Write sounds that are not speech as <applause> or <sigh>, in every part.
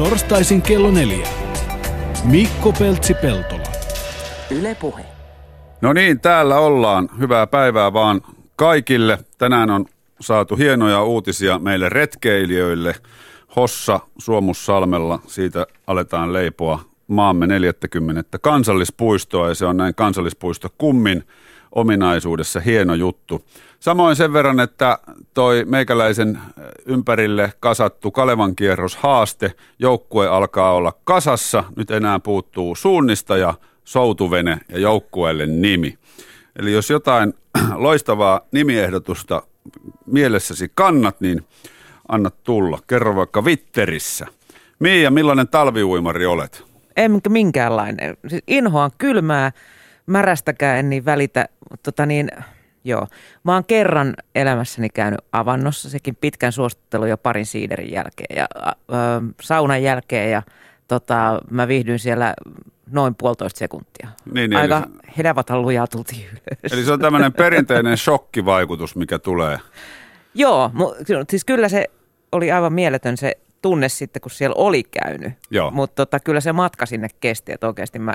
Torstaisin kello neljä. Mikko Peltsi-Peltola. Yle Puhe. No niin, täällä ollaan. Hyvää päivää vaan kaikille. Tänään on saatu hienoja uutisia meille retkeilijöille. Hossa Suomussalmella, siitä aletaan leipoa maamme 40 kansallispuistoa ja se on näin kansallispuisto kummin ominaisuudessa hieno juttu. Samoin sen verran, että toi meikäläisen ympärille kasattu Kalevan kierros haaste, joukkue alkaa olla kasassa, nyt enää puuttuu suunnistaja, soutuvene ja joukkueelle nimi. Eli jos jotain <clears throat> loistavaa nimiehdotusta mielessäsi kannat, niin anna tulla. Kerro vaikka Vitterissä. Miia, millainen talviuimari olet? En minkäänlainen. Siis inhoan kylmää, märästäkään en niin välitä. Tota niin, joo. Mä oon kerran elämässäni käynyt avannossa, sekin pitkän suostuttelun jo parin siiderin jälkeen ja äh, saunan jälkeen ja tota, mä viihdyin siellä noin puolitoista sekuntia. Niin, niin, Aika eli, lujaa tultiin ylös. eli se on tämmöinen <laughs> perinteinen shokkivaikutus, mikä tulee. Joo, mu, siis kyllä se oli aivan mieletön se tunne sitten, kun siellä oli käynyt. Mutta tota, kyllä se matka sinne kesti, että oikeasti mä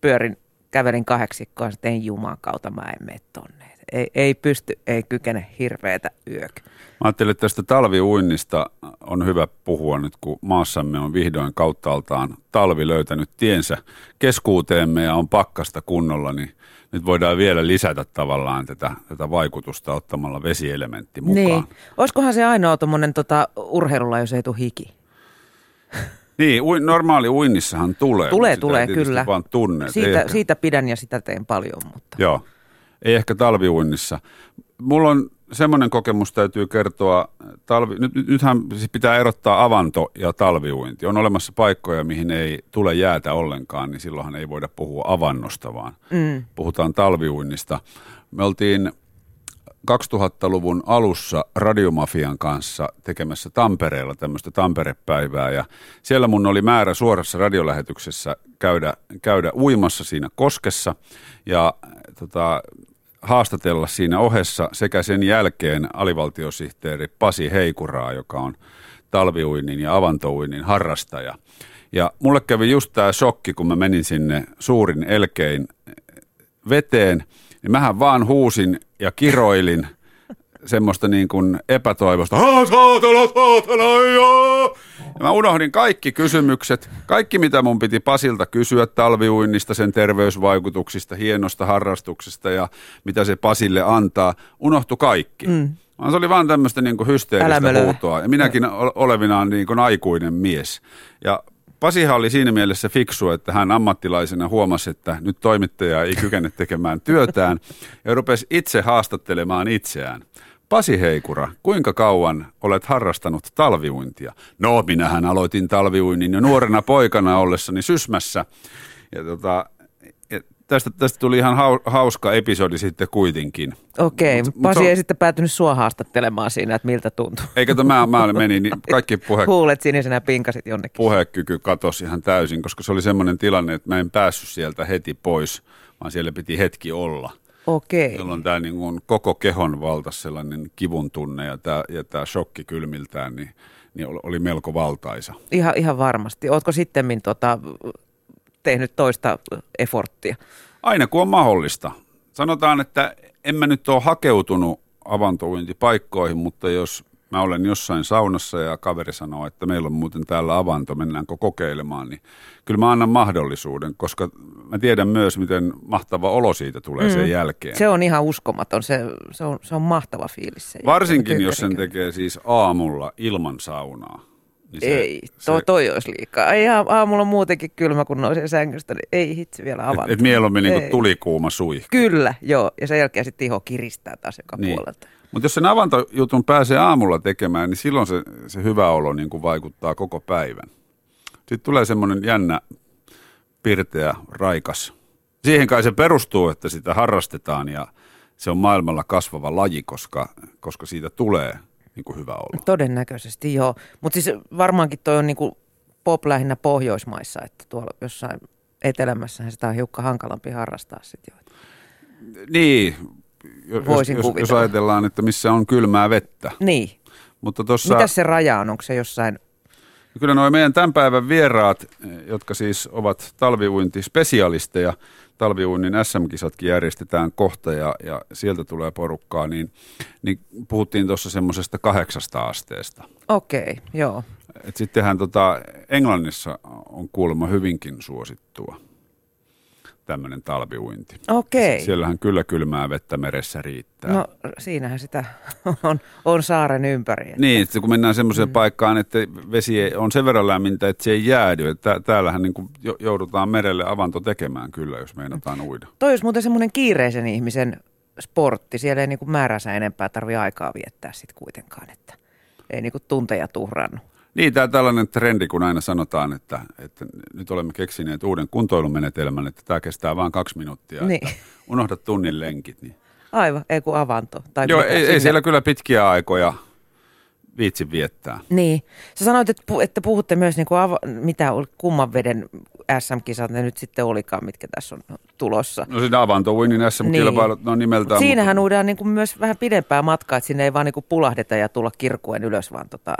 pyörin, kävelin kahdeksikkoa, että en juman kautta mä en mene tonne. Ei, ei pysty, ei kykene hirveätä yökä. Mä ajattelin, että tästä talviuinnista on hyvä puhua nyt, kun maassamme on vihdoin kauttaaltaan talvi löytänyt tiensä keskuuteemme ja on pakkasta kunnolla, niin nyt voidaan vielä lisätä tavallaan tätä, tätä vaikutusta ottamalla vesielementti mukaan. Niin. Olisikohan se ainoa tuommoinen tota, urheilulla, jos ei tule hiki? Niin, ui, normaali uinnissahan tulee. Tulee, tulee, kyllä. Vaan tunne. Siitä, siitä pidän ja sitä teen paljon, mutta... Joo, ei ehkä talviuinnissa. Mulla on semmoinen kokemus täytyy kertoa. Talvi, nyt, nyt- nythän siis pitää erottaa avanto ja talviuinti. On olemassa paikkoja, mihin ei tule jäätä ollenkaan, niin silloinhan ei voida puhua avannosta, vaan Mm. puhutaan talviuinnista. Me oltiin 2000-luvun alussa Radiomafian kanssa tekemässä Tampereella tämmöistä Tampere-päivää ja siellä mun oli määrä suorassa radiolähetyksessä käydä, käydä uimassa siinä koskessa ja tota, haastatella siinä ohessa sekä sen jälkeen alivaltiosihteeri Pasi Heikuraa, joka on talviuinnin ja avantouinnin harrastaja. Ja mulle kävi just tämä shokki, kun mä menin sinne suurin elkein veteen, niin mähän vaan huusin ja kiroilin semmoista niin kuin epätoivosta, "Aa, saatana, saatana, joo!" ja mä unohdin kaikki kysymykset, kaikki mitä mun piti Pasilta kysyä talviuinnista, sen terveysvaikutuksista, hienosta harrastuksesta ja mitä se Pasille antaa, unohtu kaikki. Mm. Se oli vaan tämmöistä niin kuin hysteeristä huutoa. Ja minäkin olevinaan niin kuin aikuinen mies. Ja Pasihan oli siinä mielessä fiksu, että hän ammattilaisena huomasi, että nyt toimittaja ei kykene tekemään työtään ja rupesi itse haastattelemaan itseään. Pasi Heikura, kuinka kauan olet harrastanut talviuintia? No, minähän aloitin talviuinnin jo nuorena poikana ollessani Sysmässä. Ja tota, tästä, tästä tuli ihan hau- hauska episodi sitten kuitenkin. Okei, Mut- mut Pasi se on- ei sitten päätynyt sua haastattelemaan siinä, että miltä tuntuu. Eikä tämä mä meni, niin <laughs> kaikki puhe, Huulet sinisenä pinkasit jonnekin. puhekyky katosi ihan täysin, koska se oli semmoinen tilanne, että mä en päässyt sieltä heti pois, vaan siellä piti hetki olla. Okei. Jolloin tämä niin kuin koko kehon valtas sellainen kivun tunne ja tämä, ja tämä shokki kylmiltään, niin, niin oli- melko valtaisa. Ihan, ihan varmasti. Ootko sitten tota, tehnyt toista efforttia? Aina kun on mahdollista. Sanotaan, että en mä nyt ole hakeutunut avantouintipaikkoihin, mutta jos mä olen jossain saunassa ja kaveri sanoo, että meillä on muuten täällä avanto, mennäänkö kokeilemaan, niin kyllä mä annan mahdollisuuden, koska mä tiedän myös, miten mahtava olo siitä tulee mm. sen jälkeen. Se on ihan uskomaton. Se, se, on, se on mahtava fiilis. Se Varsinkin, jos sen tekee siis aamulla ilman saunaa. Niin se- Ei, toi, toi olisi liikaa. Ei, aa- aamulla on muutenkin kylmä, kun nousee sängystä, niin ei hitsi vielä avata. Et, et mieluummin niin tulikuuma sui. Kyllä, joo. Ja sen jälkeen sitten iho kiristää taas joka Niin. puolelta. Mutta jos sen avantojutun pääsee aamulla tekemään, niin silloin se, se hyvä olo niin kuin vaikuttaa koko päivän. Sitten tulee semmoinen jännä, pirteä, raikas. Siihen kai se perustuu, että sitä harrastetaan ja se on maailmalla kasvava laji, koska, koska siitä tulee niin kuin hyvä olo. Todennäköisesti joo. Mutta siis varmaankin toi on niinku pop lähinnä Pohjoismaissa, että tuolla jossain etelämässähän sitä on hiukka hankalampi harrastaa sitten jo. Niin, jos, Voisin jos, jos kuvitella. ajatellaan, että missä on kylmää vettä. Niin. Mutta tuossa... Mitäs se raja on? Onko se jossain Kyllä nuo meidän tämän päivän vieraat, jotka siis ovat talviuintispesialisteja, talviuinnin SM-kisatkin järjestetään kohta ja, ja sieltä tulee porukkaa, niin, niin puhuttiin tuossa semmoisesta kahdeksasta asteesta. Okei, okay, joo. Et sittenhän tota, Englannissa on kuulemma hyvinkin suosittua tämmöinen talviuinti. Okei. Siellähän kyllä kylmää vettä meressä riittää. No siinähän sitä <laughs> on, on saaren ympäri. Että. Niin, että kun mennään semmoiseen mm. paikkaan, että vesi on sen verran lämmintä, että se ei jäädy. Että täällähän niin kuin joudutaan merelle avanto tekemään kyllä, jos meinataan uida. Toi olisi muuten semmoinen kiireisen ihmisen sportti. Siellä ei niin kuin määränsä enempää tarvitse aikaa viettää sitten kuitenkaan, että ei niin kuin tunteja tuhrannu. Niin, tämä tällainen trendi, kun aina sanotaan, että, että nyt olemme keksineet uuden kuntoilumenetelmän, että tämä kestää vain kaksi minuuttia. Niin. unohda tunnin lenkit. Niin. Aivan, ei kun avanto. Tai Joo, ei, ei siellä kyllä pitkiä aikoja viitsi viettää. Niin. Sä sanoit, että, että puhutte myös, niin kuin ava- mitä kumman veden SM-kisat ne nyt sitten olikaan, mitkä tässä on tulossa. No siinä avantouinnin SM-kilpailut, niin. no nimeltään. Siinähän mutta... uudaan niin kuin myös vähän pidempää matkaa, että sinne ei vaan niin kuin pulahdeta ja tulla kirkkuen ylös, vaan tota,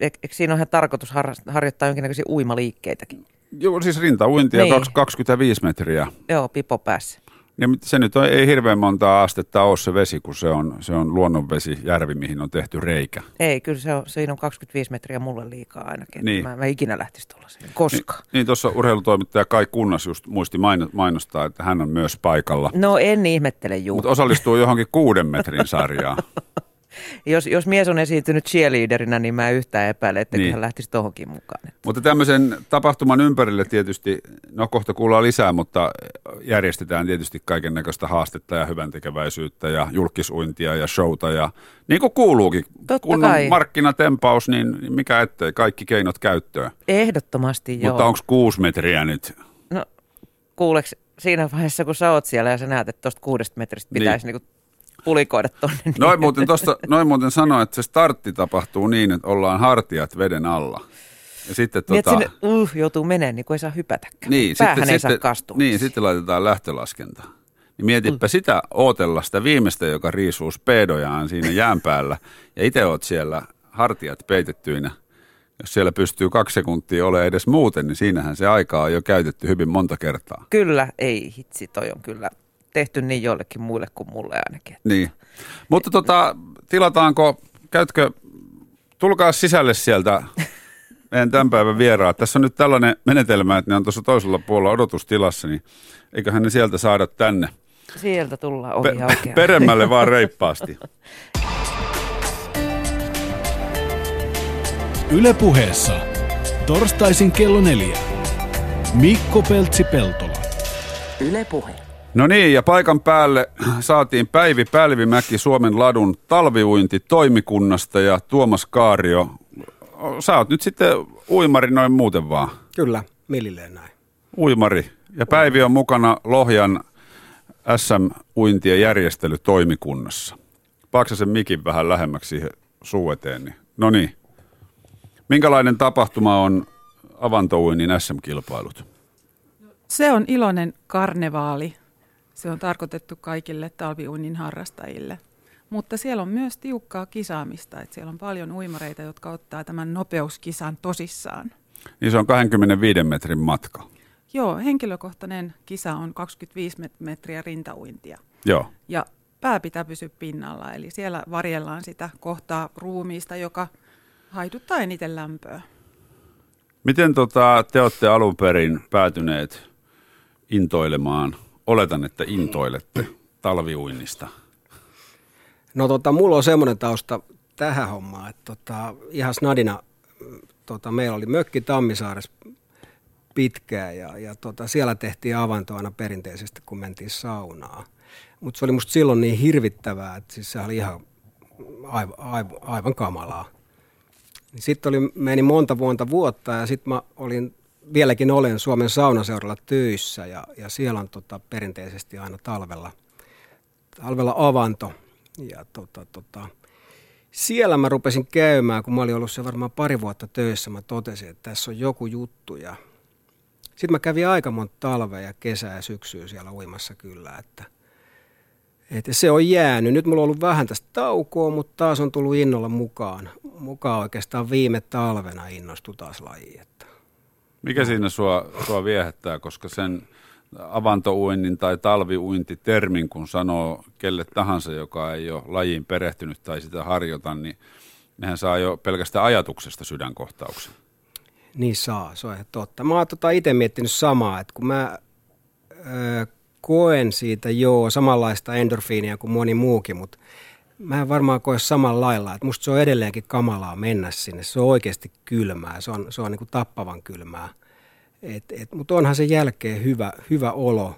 eikö siinä ole ihan tarkoitus harjoittaa jonkinnäköisiä uimaliikkeitäkin? Joo, siis rintauintia niin. 25 metriä. Joo, pipo päässä. Ja se nyt on, ei hirveän monta astetta ole se vesi, kun se on, se on luonnonvesi, järvi, mihin on tehty reikä. Ei, kyllä se on, siinä on 25 metriä mulle liikaa ainakin. Niin. Mä, mä ikinä lähtisi tuollaiseen, koska. Niin, niin tuossa urheilutoimittaja Kai Kunnas just muisti mainostaa, että hän on myös paikalla. No en ihmettele juu. Mutta osallistuu johonkin kuuden metrin sarjaan. <laughs> jos, jos mies on esiintynyt cheerleaderinä, niin mä yhtään epäile, että niin. hän lähtisi tuohonkin mukaan. Että. Mutta tämmöisen tapahtuman ympärille tietysti, no kohta kuullaan lisää, mutta järjestetään tietysti kaiken näköistä haastetta ja hyvän tekeväisyyttä ja julkisuintia ja showta ja niin kuin kuuluukin. Totta kun kai. on markkinatempaus, niin mikä ettei, kaikki keinot käyttöön. Ehdottomasti joo. Mutta onko kuusi metriä nyt? No kuuleks siinä vaiheessa, kun sä oot siellä ja sä näet, että tuosta kuudesta metristä pitäisi niin. Niin pulikoida tuonne. Niin. Noin muuten, tosta, noin muuten sanoa, että se startti tapahtuu niin, että ollaan hartiat veden alla. Ja sitten niin, tota... sinne, uh, joutuu menemään, niin kuin ei saa hypätäkään. Niin, Päähän sitten, ei sitten, saa kastua. Niin, sitten laitetaan lähtölaskenta. Niin mietipä mm. sitä ootella sitä viimeistä, joka riisuu speedojaan siinä jään päällä. Ja itse oot siellä hartiat peitettyinä. Jos siellä pystyy kaksi sekuntia olemaan edes muuten, niin siinähän se aika on jo käytetty hyvin monta kertaa. Kyllä, ei hitsi, toi on kyllä tehty niin joillekin muille kuin mulle ainakin. Niin. Mutta tota, tilataanko, käytkö, tulkaa sisälle sieltä <laughs> meidän tämän päivän vieraat. Tässä on nyt tällainen menetelmä, että ne on tuossa toisella puolella odotustilassa, niin eiköhän ne sieltä saada tänne. Sieltä tullaan ohi Pe- Peremmälle vaan reippaasti. <laughs> Ylepuheessa torstaisin kello neljä. Mikko Peltsi-Peltola. Ylepuhe. No niin, ja paikan päälle saatiin Päivi Pälvimäki Suomen ladun talviuinti toimikunnasta ja Tuomas Kaario. Sä oot nyt sitten uimari noin muuten vaan. Kyllä, millilleen näin. Uimari. Ja Päivi on mukana Lohjan SM-uintien järjestelytoimikunnassa. Paksa sen mikin vähän lähemmäksi siihen suu eteen. Niin. No niin. Minkälainen tapahtuma on avantouinnin SM-kilpailut? Se on iloinen karnevaali se on tarkoitettu kaikille talviuinnin harrastajille. Mutta siellä on myös tiukkaa kisaamista, että siellä on paljon uimareita, jotka ottaa tämän nopeuskisan tosissaan. Niin se on 25 metrin matka. Joo, henkilökohtainen kisa on 25 metriä rintauintia. Joo. Ja pää pitää pysyä pinnalla, eli siellä varjellaan sitä kohtaa ruumiista, joka haiduttaa eniten lämpöä. Miten tota, te olette alun perin päätyneet intoilemaan oletan, että intoilette talviuinnista. No tota, mulla on semmoinen tausta tähän hommaan, että tota, ihan snadina tota, meillä oli mökki Tammisaaressa pitkään ja, ja tota, siellä tehtiin avanto aina perinteisesti, kun mentiin saunaan. Mutta se oli musta silloin niin hirvittävää, että siis se oli ihan aivan, aivan, aivan kamalaa. Sitten oli, meni monta vuotta vuotta ja sitten mä olin vieläkin olen Suomen saunaseuralla töissä ja, ja siellä on tota, perinteisesti aina talvella, talvella avanto. Ja tota, tota, siellä mä rupesin käymään, kun mä olin ollut se varmaan pari vuotta töissä, mä totesin, että tässä on joku juttu. Ja sitten mä kävin aika monta talvea ja kesää ja syksyä siellä uimassa kyllä, että, Et se on jäänyt. Nyt mulla on ollut vähän tästä taukoa, mutta taas on tullut innolla mukaan. Mukaan oikeastaan viime talvena innostui taas laji. Että. Mikä siinä sua, sua viehättää, koska sen avantouinnin tai talviuintitermin, kun sanoo kelle tahansa, joka ei ole lajiin perehtynyt tai sitä harjoita, niin nehän saa jo pelkästään ajatuksesta sydänkohtauksen. Niin saa, se on ihan totta. Mä oon tota itse miettinyt samaa, että kun mä ö, koen siitä joo samanlaista endorfiinia kuin moni muukin, mutta mä en varmaan koe samalla lailla. Että musta se on edelleenkin kamalaa mennä sinne. Se on oikeasti kylmää, se on, se on niin kuin tappavan kylmää. Et, et, mutta onhan se jälkeen hyvä, hyvä olo.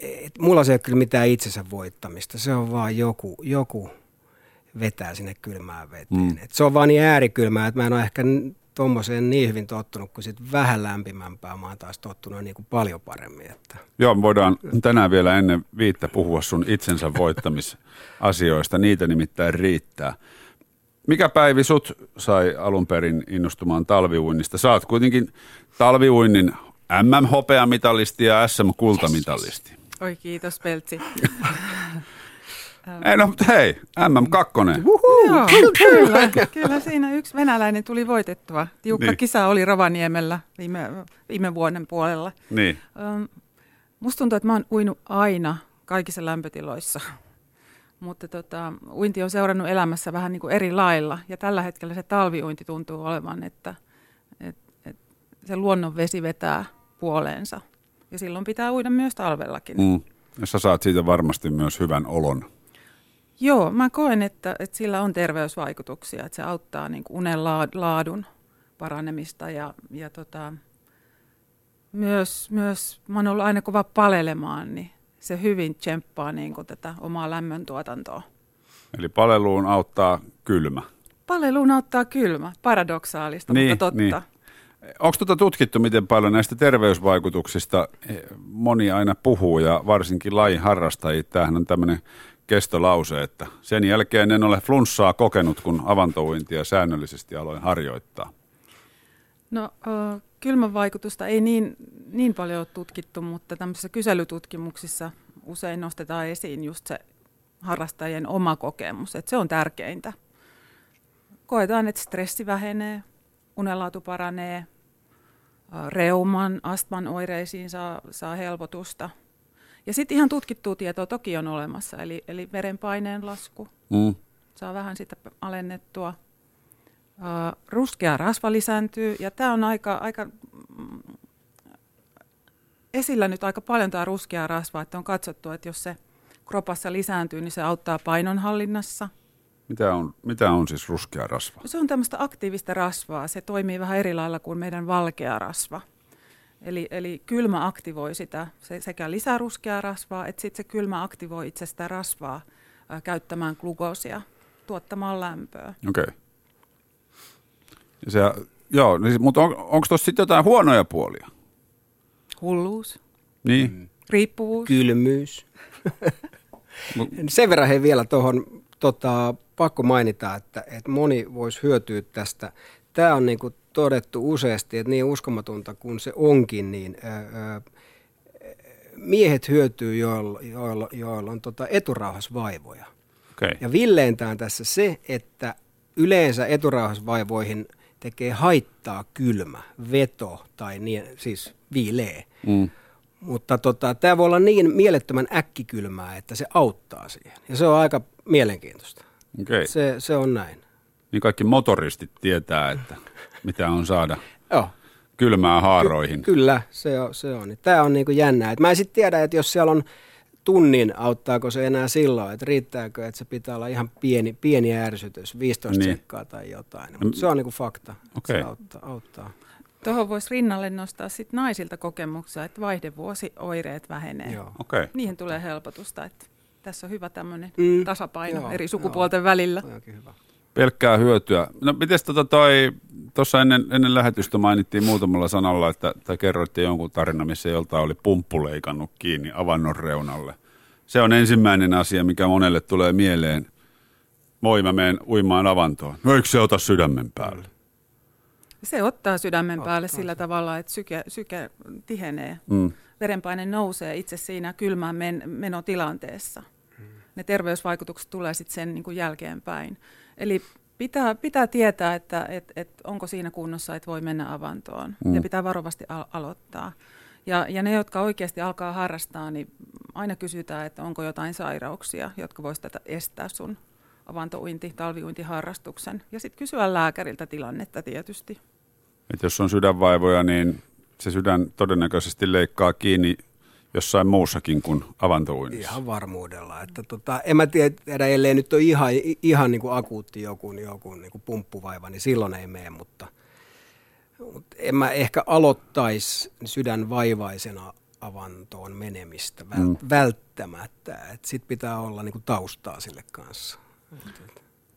Et, mulla se ei ole kyllä mitään itsensä voittamista, se on vaan joku, joku vetää sinne kylmään veteen. Mm. Et se on vaan niin äärikylmää, että mä en ole ehkä tuommoiseen niin hyvin tottunut, kun sitten vähän lämpimämpää mä oon taas tottunut niin kuin paljon paremmin. Että. Joo, voidaan tänään vielä ennen viittä puhua sun itsensä voittamisasioista, niitä nimittäin riittää. Mikä päivi sut sai alun perin innostumaan talviuinnista? Saat kuitenkin talviuinnin MM-hopeamitalisti ja SM-kultamitalisti. Oi kiitos Peltsi. <laughs> Ei no, hei, MM2. Joo, kyllä, kyllä siinä yksi venäläinen tuli voitettua. Tiukka niin. kisa oli Rovaniemellä viime, viime vuoden puolella. Niin. musta tuntuu, että mä oon uinut aina kaikissa lämpötiloissa. Mutta tota, uinti on seurannut elämässä vähän niin kuin eri lailla. Ja tällä hetkellä se talviuinti tuntuu olevan, että et, et se luonnon vesi vetää puoleensa. Ja silloin pitää uida myös talvellakin. Mm. Ja sä saat siitä varmasti myös hyvän olon. Joo, mä koen, että, että sillä on terveysvaikutuksia, että se auttaa niin kuin unen laadun paranemista ja, ja tota, myös, myös, mä oon ollut aina kova palelemaan, niin se hyvin tsemppaa niin kuin tätä omaa lämmöntuotantoa. Eli paleluun auttaa kylmä. Paleluun auttaa kylmä, paradoksaalista, niin, mutta totta. Niin. Onko tuota tutkittu, miten paljon näistä terveysvaikutuksista moni aina puhuu ja varsinkin lajin harrastajia? Tämähän on tämmöinen kestolause, että sen jälkeen en ole flunssaa kokenut, kun avantouintia säännöllisesti aloin harjoittaa. No kylmän vaikutusta ei niin, niin paljon ole tutkittu, mutta tämmöisissä kyselytutkimuksissa usein nostetaan esiin just se harrastajien oma kokemus, että se on tärkeintä. Koetaan, että stressi vähenee, unenlaatu paranee, reuman, astman oireisiin saa, saa helpotusta – ja sitten ihan tutkittua tietoa toki on olemassa, eli, eli verenpaineen lasku mm. saa vähän sitä alennettua. Uh, ruskea rasva lisääntyy, ja tämä on aika, aika mm, esillä nyt aika paljon tämä ruskea rasva, että on katsottu, että jos se kropassa lisääntyy, niin se auttaa painonhallinnassa. Mitä on, mitä on siis ruskea rasva? Se on tämmöistä aktiivista rasvaa. Se toimii vähän eri lailla kuin meidän valkea rasva. Eli, eli kylmä aktivoi sitä se sekä lisää ruskeaa rasvaa, että sitten se kylmä aktivoi itse sitä rasvaa ää, käyttämään glukoosia, tuottamaan lämpöä. Okei. Okay. Se, joo, niin, mutta on, onko tuossa sitten jotain huonoja puolia? Hulluus. Niin. Mm. Riippuvuus. Kylmyys. <laughs> Sen verran he vielä tuohon tota, pakko mainita, että, että moni voisi hyötyä tästä. Tämä on niinku todettu useasti, että niin uskomatonta kuin se onkin, niin ää, miehet hyötyy, joilla, joilla, joilla on tota eturauhasvaivoja. Okay. Ja villeintään tässä se, että yleensä eturauhasvaivoihin tekee haittaa kylmä, veto tai niin, siis viilee. Mm. Mutta tota, tämä voi olla niin mielettömän äkkikylmää, että se auttaa siihen. Ja se on aika mielenkiintoista. Okay. Se, se on näin. Niin kaikki motoristit tietää, että mitä on saada Joo. kylmää haaroihin. Ky- kyllä, se on. Se on. Tämä on niinku jännää. Et mä en sitten tiedä, että jos siellä on tunnin, auttaako se enää silloin, että riittääkö, että se pitää olla ihan pieni, pieni ärsytys, 15 niin. sekkaa tai jotain. Mutta se on niinku fakta, okay. se auttaa. auttaa. Tuohon voisi rinnalle nostaa sit naisilta kokemuksia, että vaihdevuosi oireet vähenee. Joo. Okay. Niihin tulee helpotusta, että tässä on hyvä tämmöinen mm. tasapaino Joo. eri sukupuolten Joo. välillä. hyvä pelkkää hyötyä. No miten tota toi, tuossa ennen, ennen lähetystä mainittiin muutamalla sanalla, että tai kerroitte jonkun tarina, missä joltain oli pumppu leikannut kiinni avannon reunalle. Se on ensimmäinen asia, mikä monelle tulee mieleen. Moi, mä menen uimaan avantoon. No eikö se ota sydämen päälle? Se ottaa sydämen ottaa. päälle sillä tavalla, että syke, syke tihenee. Mm. verenpaine nousee itse siinä kylmään men- menotilanteessa. Hmm. Ne terveysvaikutukset tulee sitten sen niin kuin jälkeenpäin. Eli pitää, pitää tietää, että et, et onko siinä kunnossa, että voi mennä avantoon. Mm. Ja pitää varovasti al- aloittaa. Ja, ja ne, jotka oikeasti alkaa harrastaa, niin aina kysytään, että onko jotain sairauksia, jotka voisivat estää sun avantouinti, talviuintiharrastuksen. Ja sitten kysyä lääkäriltä tilannetta tietysti. Et jos on sydänvaivoja, niin se sydän todennäköisesti leikkaa kiinni jossain muussakin kuin avantouinnissa. Ihan varmuudella. Että tota, en mä tiedä, ellei nyt ole ihan, ihan niin kuin akuutti joku, joku niin kuin pumppuvaiva, niin silloin ei mene, mutta, mutta en mä ehkä aloittaisi sydänvaivaisena avantoon menemistä vält- mm. välttämättä. Sitten pitää olla niin kuin taustaa sille kanssa.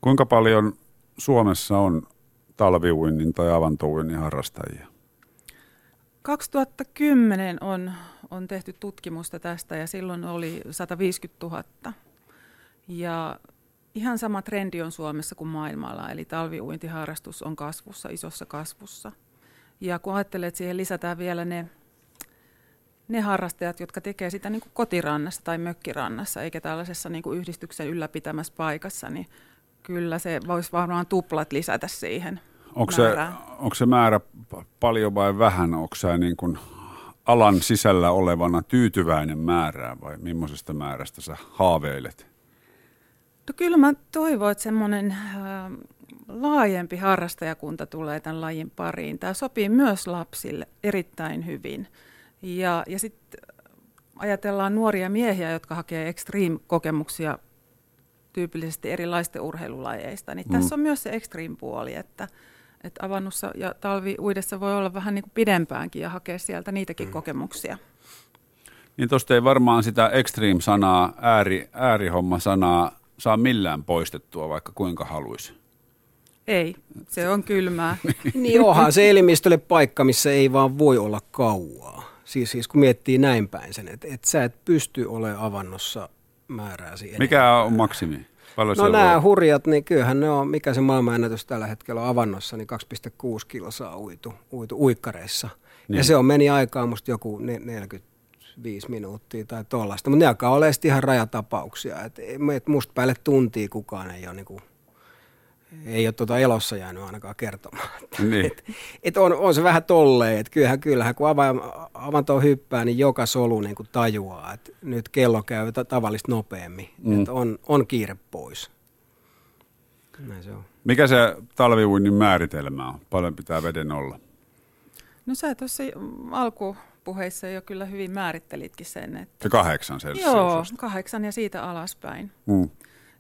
Kuinka paljon Suomessa on talviuinnin tai avantouinnin harrastajia? 2010 on, on tehty tutkimusta tästä ja silloin oli 150 000. Ja ihan sama trendi on Suomessa kuin maailmalla, eli talviuintiharrastus on kasvussa, isossa kasvussa. Ja kun ajattelee, että siihen lisätään vielä ne, ne harrastajat, jotka tekee sitä niin kuin kotirannassa tai mökkirannassa, eikä tällaisessa niin kuin yhdistyksen ylläpitämässä paikassa, niin kyllä se voisi varmaan tuplat lisätä siihen onko se, onko se määrä paljon vai vähän? Onko se niin kuin alan sisällä olevana tyytyväinen määrää vai millaisesta määrästä sä haaveilet? No kyllä mä toivon, että semmoinen äh, laajempi harrastajakunta tulee tämän lajin pariin. Tämä sopii myös lapsille erittäin hyvin. Ja, ja sitten ajatellaan nuoria miehiä, jotka hakee extreme-kokemuksia tyypillisesti erilaisten urheilulajeista, niin mm. tässä on myös se extreme-puoli, että – että avannussa ja talviuidessa voi olla vähän niin kuin pidempäänkin ja hakea sieltä niitäkin mm. kokemuksia. Niin tuosta ei varmaan sitä extreme-sanaa, ääri, äärihomma-sanaa saa millään poistettua, vaikka kuinka haluaisi. Ei, se on kylmää. <laughs> niin onhan se elimistölle paikka, missä ei vaan voi olla kauaa. Siis, siis kun miettii näin päin sen, että et sä et pysty olemaan avannossa määrääsi enemmän. Mikä on maksimi? Paljon no nämä hurjat, niin kyllähän ne on, mikä se maailmanennätys tällä hetkellä on avannossa, niin 2,6 kilsaa uitu, uitu uikkareissa. Niin. Ja se on meni aikaa musta joku 45 minuuttia tai tollaista, mutta ne alkaa olla ihan rajatapauksia. Et, et musta päälle tuntia kukaan ei ole niin kuin ei ole tuota elossa jäänyt ainakaan kertomaan. Niin. Et, et on, on, se vähän tolleen, että kyllähän, kyllähän kun avanto hyppää, niin joka solu niin kuin tajuaa, että nyt kello käy ta- tavallista nopeammin, mm. että on, on kiire pois. Näin se on. Mikä se talviuinnin määritelmä on? Paljon pitää veden olla? No sä tuossa alkupuheissa jo kyllä hyvin määrittelitkin sen. Että... Se kahdeksan. Joo, kahdeksan ja siitä alaspäin. Mm.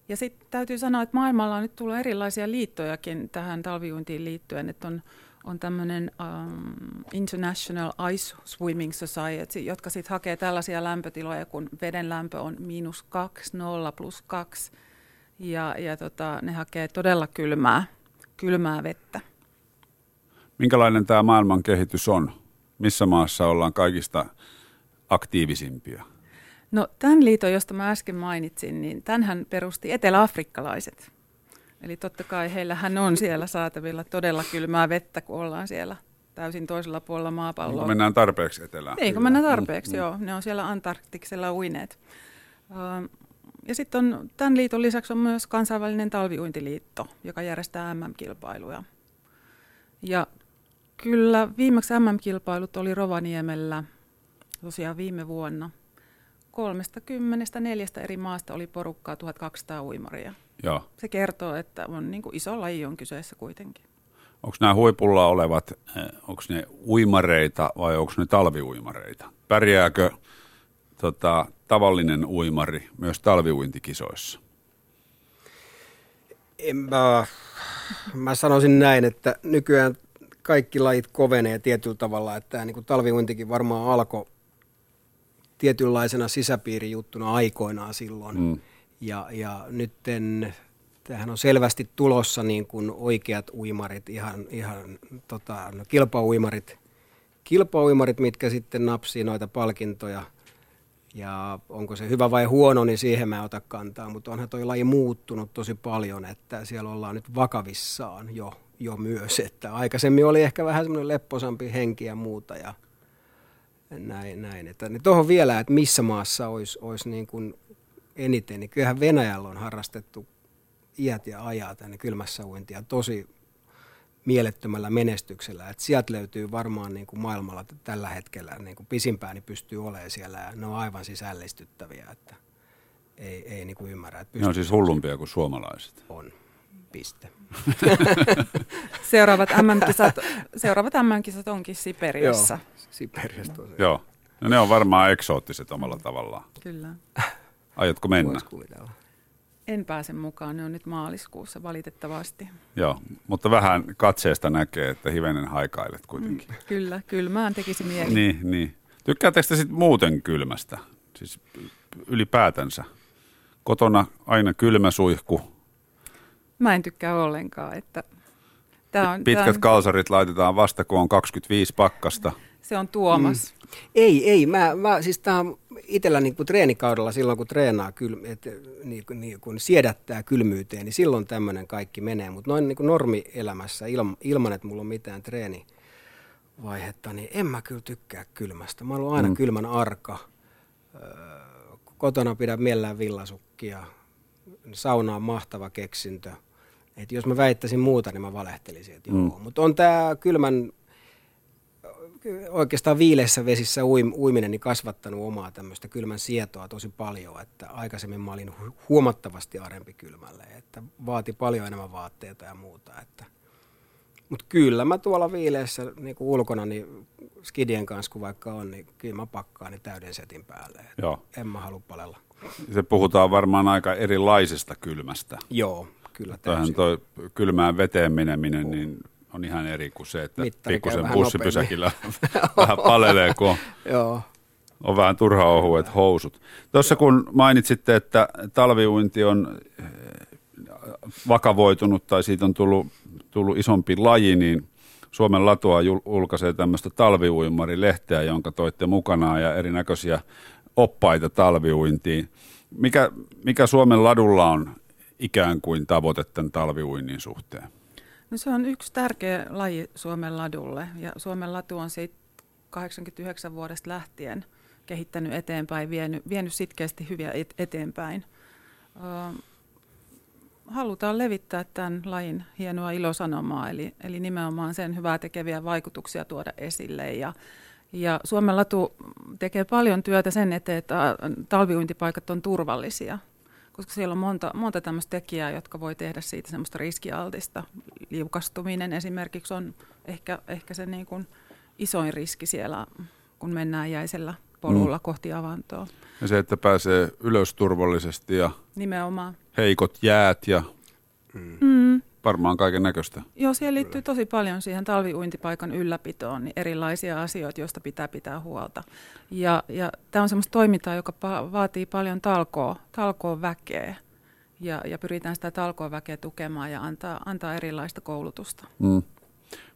Ja sitten täytyy sanoa, että maailmalla on nyt tullut erilaisia liittojakin tähän talviuintiin liittyen, että on, on tämmöinen um, International Ice Swimming Society, jotka sitten hakee tällaisia lämpötiloja, kun veden lämpö on miinus 2, 0 plus 2, ja, ja tota, ne hakee todella kylmää, kylmää vettä. Minkälainen tämä maailman kehitys on? Missä maassa ollaan kaikista aktiivisimpia? No tämän liiton, josta mä äsken mainitsin, niin tämänhän perusti eteläafrikkalaiset. Eli totta kai heillähän on siellä saatavilla todella kylmää vettä, kun ollaan siellä täysin toisella puolella maapalloa. Niin mennään tarpeeksi etelään. Niin, kun mennään tarpeeksi, mm, joo. Ne on siellä Antarktiksella uineet. Ja sitten on, tämän liiton lisäksi on myös kansainvälinen talviuintiliitto, joka järjestää MM-kilpailuja. Ja kyllä viimeksi MM-kilpailut oli Rovaniemellä tosiaan viime vuonna – kolmesta kymmenestä neljästä eri maasta oli porukkaa 1200 uimaria. Joo. Se kertoo, että on niin kuin iso laji on kyseessä kuitenkin. Onko nämä huipulla olevat, eh, onko ne uimareita vai onko ne talviuimareita? Pärjääkö tota, tavallinen uimari myös talviuintikisoissa? En mä, mä sanoisin näin, että nykyään kaikki lajit kovenee tietyllä tavalla, että tämä niin talviuintikin varmaan alkoi tietynlaisena sisäpiirijuttuna aikoinaan silloin. Mm. Ja, ja nytten tähän on selvästi tulossa niin kuin oikeat uimarit, ihan, ihan tota, no, kilpauimarit, kilpauimarit, mitkä sitten napsii noita palkintoja. Ja onko se hyvä vai huono, niin siihen mä ota kantaa, mutta onhan toi laji muuttunut tosi paljon, että siellä ollaan nyt vakavissaan jo, jo myös, että aikaisemmin oli ehkä vähän semmoinen lepposampi henki ja muuta ja näin, näin. Että niin tuohon vielä, että missä maassa olisi, olisi niin kuin eniten, niin kyllähän Venäjällä on harrastettu iät ja ajat tänne kylmässä uintia tosi mielettömällä menestyksellä. Et sieltä löytyy varmaan niin kuin maailmalla tällä hetkellä niin kuin pisimpään niin pystyy olemaan siellä ja ne on aivan sisällistyttäviä, että ei, ei niin kuin ymmärrä. Että ne on siis hullumpia kuin suomalaiset. On. Piste. <laughs> seuraavat MM-kisat, seuraavat MM-kisat onkin Siperiassa. Joo, Siperiassa tosiaan. Joo. No ne on varmaan eksoottiset omalla tavallaan. Kyllä. <laughs> Aiotko mennä? En pääse mukaan, ne on nyt maaliskuussa valitettavasti. Joo, mutta vähän katseesta näkee, että hivenen haikailet kuitenkin. Mm, kyllä, kylmään tekisi mieli. Niin, niin. Tykkäättekö te sitten muuten kylmästä? Siis ylipäätänsä. Kotona aina kylmä suihku. Mä en tykkää ollenkaan, että Tää on, Pitkät tää on... kalsarit laitetaan vasta, kun on 25 pakkasta. Se on Tuomas. Mm. Ei, ei. Mä, mä siis tää on itsellä niin kuin treenikaudella silloin, kun treenaa, kyl, et, niin, niin kun siedättää kylmyyteen, niin silloin tämmöinen kaikki menee. Mutta noin niin kuin normielämässä ilman, ilman, että mulla on mitään treenivaihetta, niin en mä kyllä tykkää kylmästä. Mä oon aina mm. kylmän arka. Kotona pidän mielellään villasukkia. Sauna on mahtava keksintö. Et jos mä väittäisin muuta, niin mä valehtelisin, että mm. joo. Mutta on tämä kylmän oikeastaan viileissä vesissä uim, uiminen niin kasvattanut omaa tämmöistä kylmän sietoa tosi paljon, että aikaisemmin mä olin huomattavasti arempi kylmälle, että vaati paljon enemmän vaatteita ja muuta, että mutta kyllä mä tuolla viileessä niin ulkona niin skidien kanssa, kun vaikka on, niin kyllä mä pakkaan niin täyden setin päälle. Joo. En mä halua palella. Se puhutaan varmaan aika erilaisesta kylmästä. Joo, kyllä täysin. Toi kylmään veteen meneminen, niin on ihan eri kuin se, että Mittari pikkusen bussipysäkillä <laughs> <laughs> vähän palelee, kun on, Joo. on vähän turha ohuet housut. Tuossa kun mainitsitte, että talviuinti on eh, vakavoitunut tai siitä on tullut, tullut isompi laji, niin Suomen Latua julkaisee tämmöistä talviuimarilehteä, jonka toitte mukanaan ja erinäköisiä oppaita talviuintiin. Mikä, mikä Suomen ladulla on ikään kuin tavoite tämän talviuinnin suhteen? No se on yksi tärkeä laji Suomen ladulle ja Suomen latu on siitä 89 vuodesta lähtien kehittänyt eteenpäin, vienyt, vienyt sitkeästi hyviä et, eteenpäin. Ö, halutaan levittää tämän lajin hienoa ilosanomaa, eli, eli nimenomaan sen hyvää tekeviä vaikutuksia tuoda esille. Ja, ja Suomen latu tekee paljon työtä sen eteen, että talviuintipaikat on turvallisia koska siellä on monta, monta tämmöistä tekijää, jotka voi tehdä siitä semmoista riskialtista. Liukastuminen esimerkiksi on ehkä, ehkä se niin kuin isoin riski siellä, kun mennään jäisellä polulla mm. kohti avantoa. Ja se, että pääsee ylös turvallisesti ja Nimenomaan. heikot jäät ja mm varmaan kaiken näköistä. Joo, siihen liittyy tosi paljon siihen talviuintipaikan ylläpitoon, niin erilaisia asioita, joista pitää pitää huolta. Ja, ja tämä on semmoista toimintaa, joka pa- vaatii paljon talkoa, talkoa väkeä. Ja, ja pyritään sitä talkoa väkeä tukemaan ja antaa, antaa erilaista koulutusta. Mm.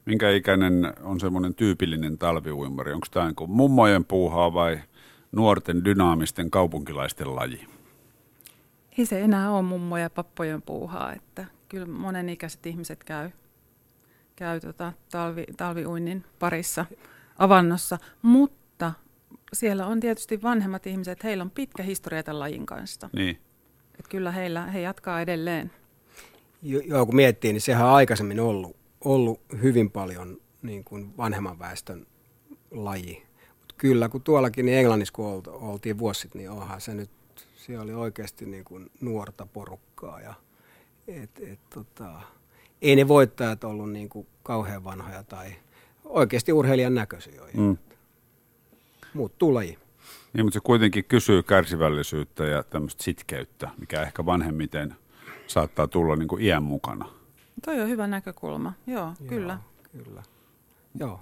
Minkä ikäinen on semmoinen tyypillinen talviuimari? Onko tämä niin mummojen puuhaa vai nuorten dynaamisten kaupunkilaisten laji? Ei se enää ole mummoja ja pappojen puuhaa, että kyllä monenikäiset ihmiset käy, käy tota talvi, talviuinnin parissa avannossa, mutta siellä on tietysti vanhemmat ihmiset, heillä on pitkä historia tämän lajin kanssa. Niin. Et kyllä heillä, he jatkaa edelleen. Jo, joo, kun miettii, niin sehän on aikaisemmin ollut, ollut hyvin paljon niin kuin vanhemman väestön laji. Mut kyllä, kun tuollakin niin Englannissa kun oltiin vuosit, niin onhan se nyt, siellä oli oikeasti niin kuin nuorta porukkaa ja – et, et, tota, ei ne voittajat ollut niin kuin kauhean vanhoja tai oikeasti urheilijan näköisiä. Mm. Muuttuu laji. Niin, mutta se kuitenkin kysyy kärsivällisyyttä ja tämmöistä sitkeyttä, mikä ehkä vanhemmiten saattaa tulla niin kuin iän mukana. Toi on hyvä näkökulma, joo, joo kyllä. kyllä.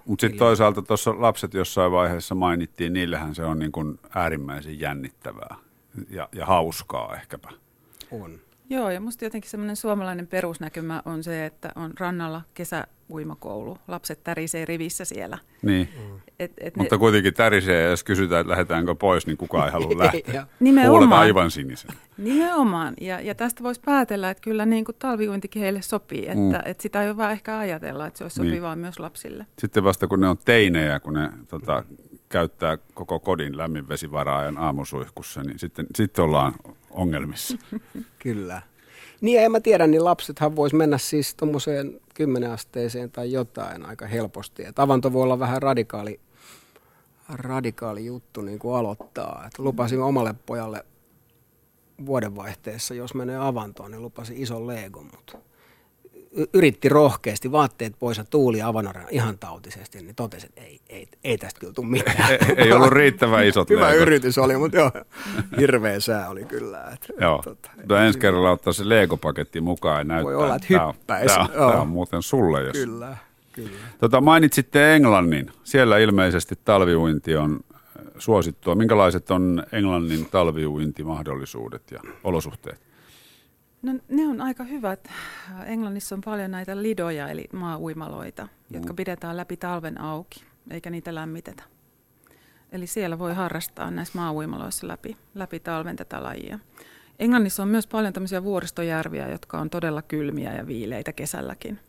Mutta sitten toisaalta tuossa lapset jossain vaiheessa mainittiin, niillähän se on niin kuin äärimmäisen jännittävää ja, ja hauskaa ehkäpä. On. Joo, ja musta jotenkin semmoinen suomalainen perusnäkymä on se, että on rannalla kesäuimakoulu. Lapset tärisee rivissä siellä. Niin, et, et mutta ne... kuitenkin tärisee, jos kysytään, että lähdetäänkö pois, niin kukaan ei halua <laughs> lähteä. Nimenomaan. aivan sinisen. Nimenomaan, ja, ja tästä voisi päätellä, että kyllä niin kuin talviuintikin heille sopii, että, mm. että sitä ei ole vaan ehkä ajatella, että se olisi niin. sopivaa myös lapsille. Sitten vasta kun ne on teinejä, kun ne tota, käyttää koko kodin lämminvesivaraajan aamusuihkussa, niin sitten, sitten ollaan ongelmissa. <laughs> Kyllä. Niin en mä tiedä, niin lapsethan vois mennä siis tuommoiseen kymmeneasteeseen tai jotain aika helposti. Et avanto voi olla vähän radikaali, radikaali juttu niin kuin aloittaa. Et lupasin omalle pojalle vuodenvaihteessa, jos menee avantoon, niin lupasin ison Lego, mutta yritti rohkeasti vaatteet pois ja tuuli avanoren ihan tautisesti, niin totesi, että ei, ei, ei tästä kyllä tule mitään. ei, ei ollut riittävän <laughs> isot Hyvä leikot. yritys oli, mutta joo, hirveä sää oli kyllä. Että, Joo, tota, mutta ensi kerralla ottaa se Lego-paketti mukaan ja näyttää. Voi olla, että hyppäisi. Tämä, Joo. tämä on muuten sulle. Jos. Kyllä, kyllä. Tota, mainitsitte Englannin. Siellä ilmeisesti talviuinti on äh, suosittua. Minkälaiset on Englannin talviuintimahdollisuudet ja olosuhteet? No, ne on aika hyvät. Englannissa on paljon näitä lidoja, eli maa-uimaloita, jotka pidetään läpi talven auki, eikä niitä lämmitetä. Eli siellä voi harrastaa näissä maa-uimaloissa läpi, läpi talven tätä lajia. Englannissa on myös paljon tämmöisiä vuoristojärviä, jotka on todella kylmiä ja viileitä kesälläkin.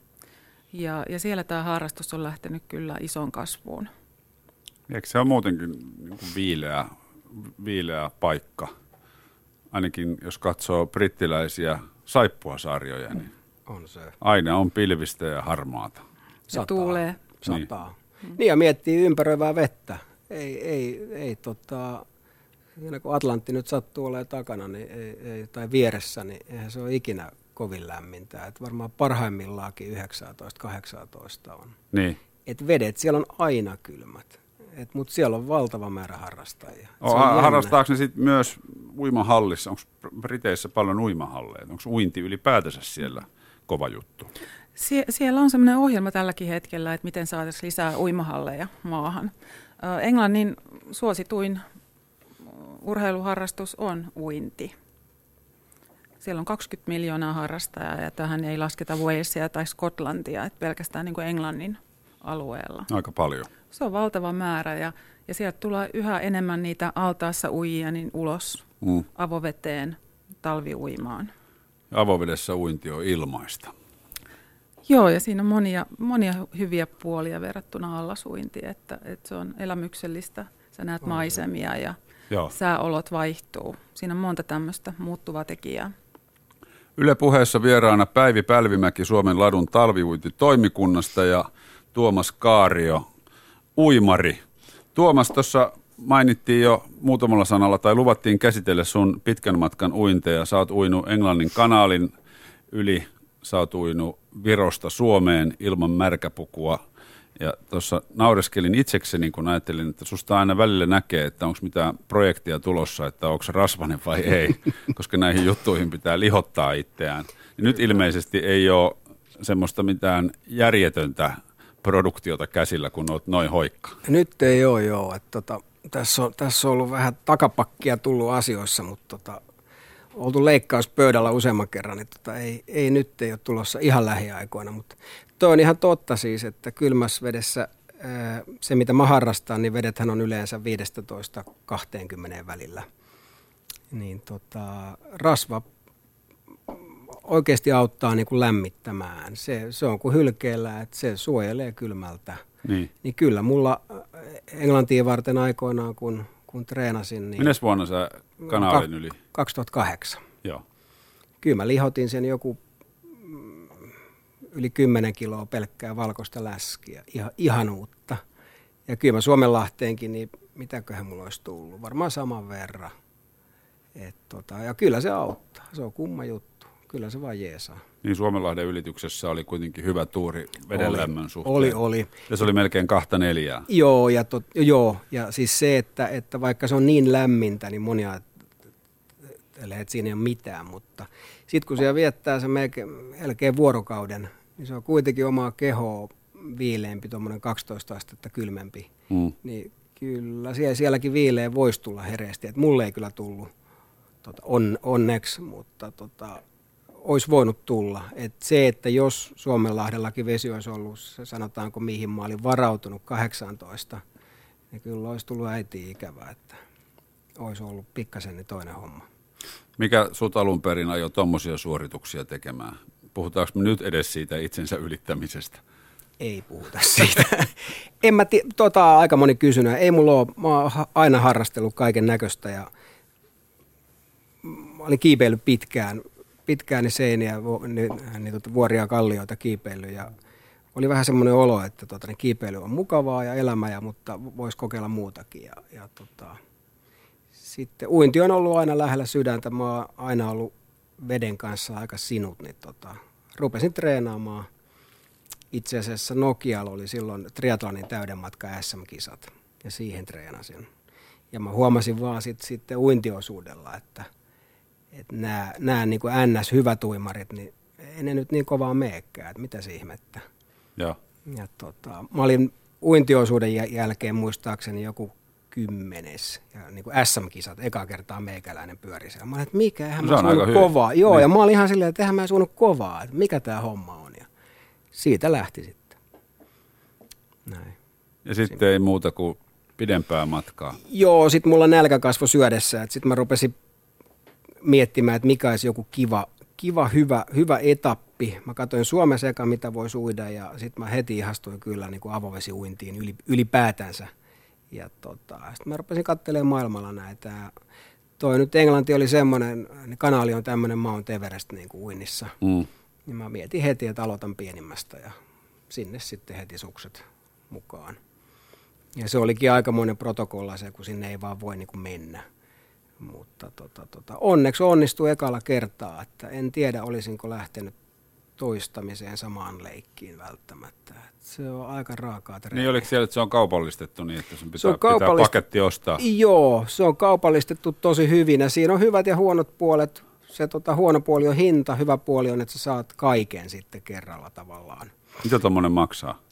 Ja, ja siellä tämä harrastus on lähtenyt kyllä isoon kasvuun. Eikö se ole muutenkin niin kuin viileä, viileä paikka? Ainakin jos katsoo brittiläisiä saippuasarjoja, niin On se. aina on pilvistä ja harmaata. Se tuulee. Sataa. Niin. niin ja miettii ympäröivää vettä. Ei, ei, ei tota, siinä kun Atlantti nyt sattuu olemaan takana niin ei, ei, tai vieressä, niin eihän se ole ikinä kovin lämmintä. Et varmaan parhaimmillaakin 19-18 on. Niin. Et vedet siellä on aina kylmät. Et, Mutta siellä on valtava määrä harrastajia. Se O, on jännä. harrastaako ne sitten myös uimahallissa? Onko Briteissä paljon uimahalleja? Onko uinti ylipäätänsä siellä kova juttu? Sie- siellä on sellainen ohjelma tälläkin hetkellä, että miten saataisiin lisää uimahalleja maahan. Englannin suosituin urheiluharrastus on uinti. Siellä on 20 miljoonaa harrastajaa ja tähän ei lasketa Walesia tai Skotlantia, että pelkästään niin kuin Englannin alueella. Aika paljon. Se on valtava määrä ja, ja sieltä tulee yhä enemmän niitä altaassa uijia niin ulos Mm. avoveteen talviuimaan. Avovedessä uinti on ilmaista. Joo, ja siinä on monia, monia hyviä puolia verrattuna allasuintiin, että, että se on elämyksellistä. Sä näet maisemia ja Joo. sääolot vaihtuu. Siinä on monta tämmöistä muuttuvaa tekijää. Yle puheessa vieraana Päivi Pälvimäki Suomen ladun talviuintitoimikunnasta ja Tuomas Kaario, uimari. Tuomas, tuossa mainittiin jo muutamalla sanalla tai luvattiin käsitellä sun pitkän matkan uinteja. Sä oot uinut Englannin kanaalin yli, sä oot uinut Virosta Suomeen ilman märkäpukua. Ja tuossa naureskelin itsekseni, kun ajattelin, että susta aina välillä näkee, että onko mitään projektia tulossa, että onko se rasvanen vai ei, <laughs> koska näihin juttuihin pitää lihottaa itseään. Ja nyt ilmeisesti ei ole semmoista mitään järjetöntä produktiota käsillä, kun oot noin hoikka. Nyt ei ole joo. Että tota, tässä, on, tässä on ollut vähän takapakkia tullut asioissa, mutta tota, oltu leikkauspöydällä useamman kerran, niin tota, ei, ei nyt ei ole tulossa ihan lähiaikoina, mutta toi on ihan totta siis, että kylmässä vedessä se mitä mä harrastan, niin vedethän on yleensä 15-20 välillä. Niin tota, rasva oikeasti auttaa niin kuin lämmittämään. Se, se on kuin hylkeellä, että se suojelee kylmältä. Niin. Niin kyllä mulla äh, Englantiin varten aikoinaan, kun, kun treenasin, niin Minä vuonna sä kanaalin yli? 2008. Joo. Kyllä mä lihotin sen joku mm, yli 10 kiloa pelkkää valkoista läskiä, ihan, ihanuutta. Ja kyllä mä Suomenlahteenkin, niin mitäköhän mulla olisi tullut, varmaan saman verran. Et tota, ja kyllä se auttaa, se on kumma juttu, kyllä se vaan jeesaa. Niin Suomenlahden ylityksessä oli kuitenkin hyvä tuuri veden Oli. lämmön suhteen. Oli, oli. Ja se oli melkein kahta neljää. Joo, ja, tot, joo, ja siis se, että, että vaikka se on niin lämmintä, niin monia ajattelee, että siinä ei ole mitään, mutta sitten kun siellä viettää se melkein, melkein vuorokauden, niin se on kuitenkin omaa kehoa viileämpi, tuommoinen 12 astetta kylmempi. Mm. Niin kyllä siellä, sielläkin viileä voisi tulla hereesti, että mulle ei kyllä tullut tota, on, onneksi, mutta tota, olisi voinut tulla. Et se, että jos Suomenlahdellakin vesi olisi ollut, sanotaanko mihin mä olin varautunut 18, niin kyllä olisi tullut äiti ikävä, että olisi ollut pikkasen niin toinen homma. Mikä sut alun perin ajoi tuommoisia suorituksia tekemään? Puhutaanko me nyt edes siitä itsensä ylittämisestä? Ei puhuta siitä. <laughs> en mä tii, tota aika moni kysynyt. Ei mulla ole, mä oon aina harrastellut kaiken näköistä ja mä olin kiipeillyt pitkään, pitkään niin seiniä, niin, niin tota, vuoria kallioita kiipeillyt ja oli vähän semmoinen olo, että tota, niin kiipeily on mukavaa ja elämä, ja, mutta voisi kokeilla muutakin. Ja, ja tota, sitten uinti on ollut aina lähellä sydäntä. Mä oon aina ollut veden kanssa aika sinut, niin tota, rupesin treenaamaan. Itse asiassa Nokialla oli silloin triatlonin täydenmatka SM-kisat ja siihen treenasin. Ja mä huomasin vaan sit, sitten uintiosuudella, että, että nämä, nämä niin kuin NS-hyvät uimarit, niin ei ne nyt niin kovaa meekään, että mitä se ihmettä. Joo. Ja tota, mä olin uintiosuuden jälkeen muistaakseni joku kymmenes. Ja niin kuin SM-kisat, eka kertaa meikäläinen pyöri siellä. Mä olin, että mikä, eihän no, mä suunut kovaa. Joo, niin. ja mä olin ihan silleen, että eihän mä suunut kovaa, että mikä tämä homma on. Ja siitä lähti sitten. Näin. Ja sitten ei muuta kuin pidempää matkaa. Joo, sitten mulla nälkä kasvo syödessä. Sitten mä rupesin miettimään, että mikä olisi joku kiva, kiva hyvä, hyvä etappi. Mä katsoin Suomessa eka, mitä voi uida ja sitten mä heti ihastuin kyllä niin kuin avovesiuintiin yli, ylipäätänsä – ja tota, sitten mä rupesin katselemaan maailmalla näitä. Toi nyt Englanti oli semmoinen, niin kanaali on tämmöinen Mount Everest niin kuin uinnissa. Mm. Niin mä mietin heti, että aloitan pienimmästä ja sinne sitten heti sukset mukaan. Ja se olikin aikamoinen protokolla se, kun sinne ei vaan voi niin kuin mennä. Mutta tota, tota, onneksi onnistui ekalla kertaa, että en tiedä olisinko lähtenyt toistamiseen samaan leikkiin välttämättä. Et se on aika raakaa treeniä. Niin oliko siellä, että se on kaupallistettu niin, että sun pitää, se on pitää paketti ostaa? Joo, se on kaupallistettu tosi hyvin ja siinä on hyvät ja huonot puolet. Se tota, huono puoli on hinta, hyvä puoli on, että sä saat kaiken sitten kerralla tavallaan. Mitä tuommoinen maksaa?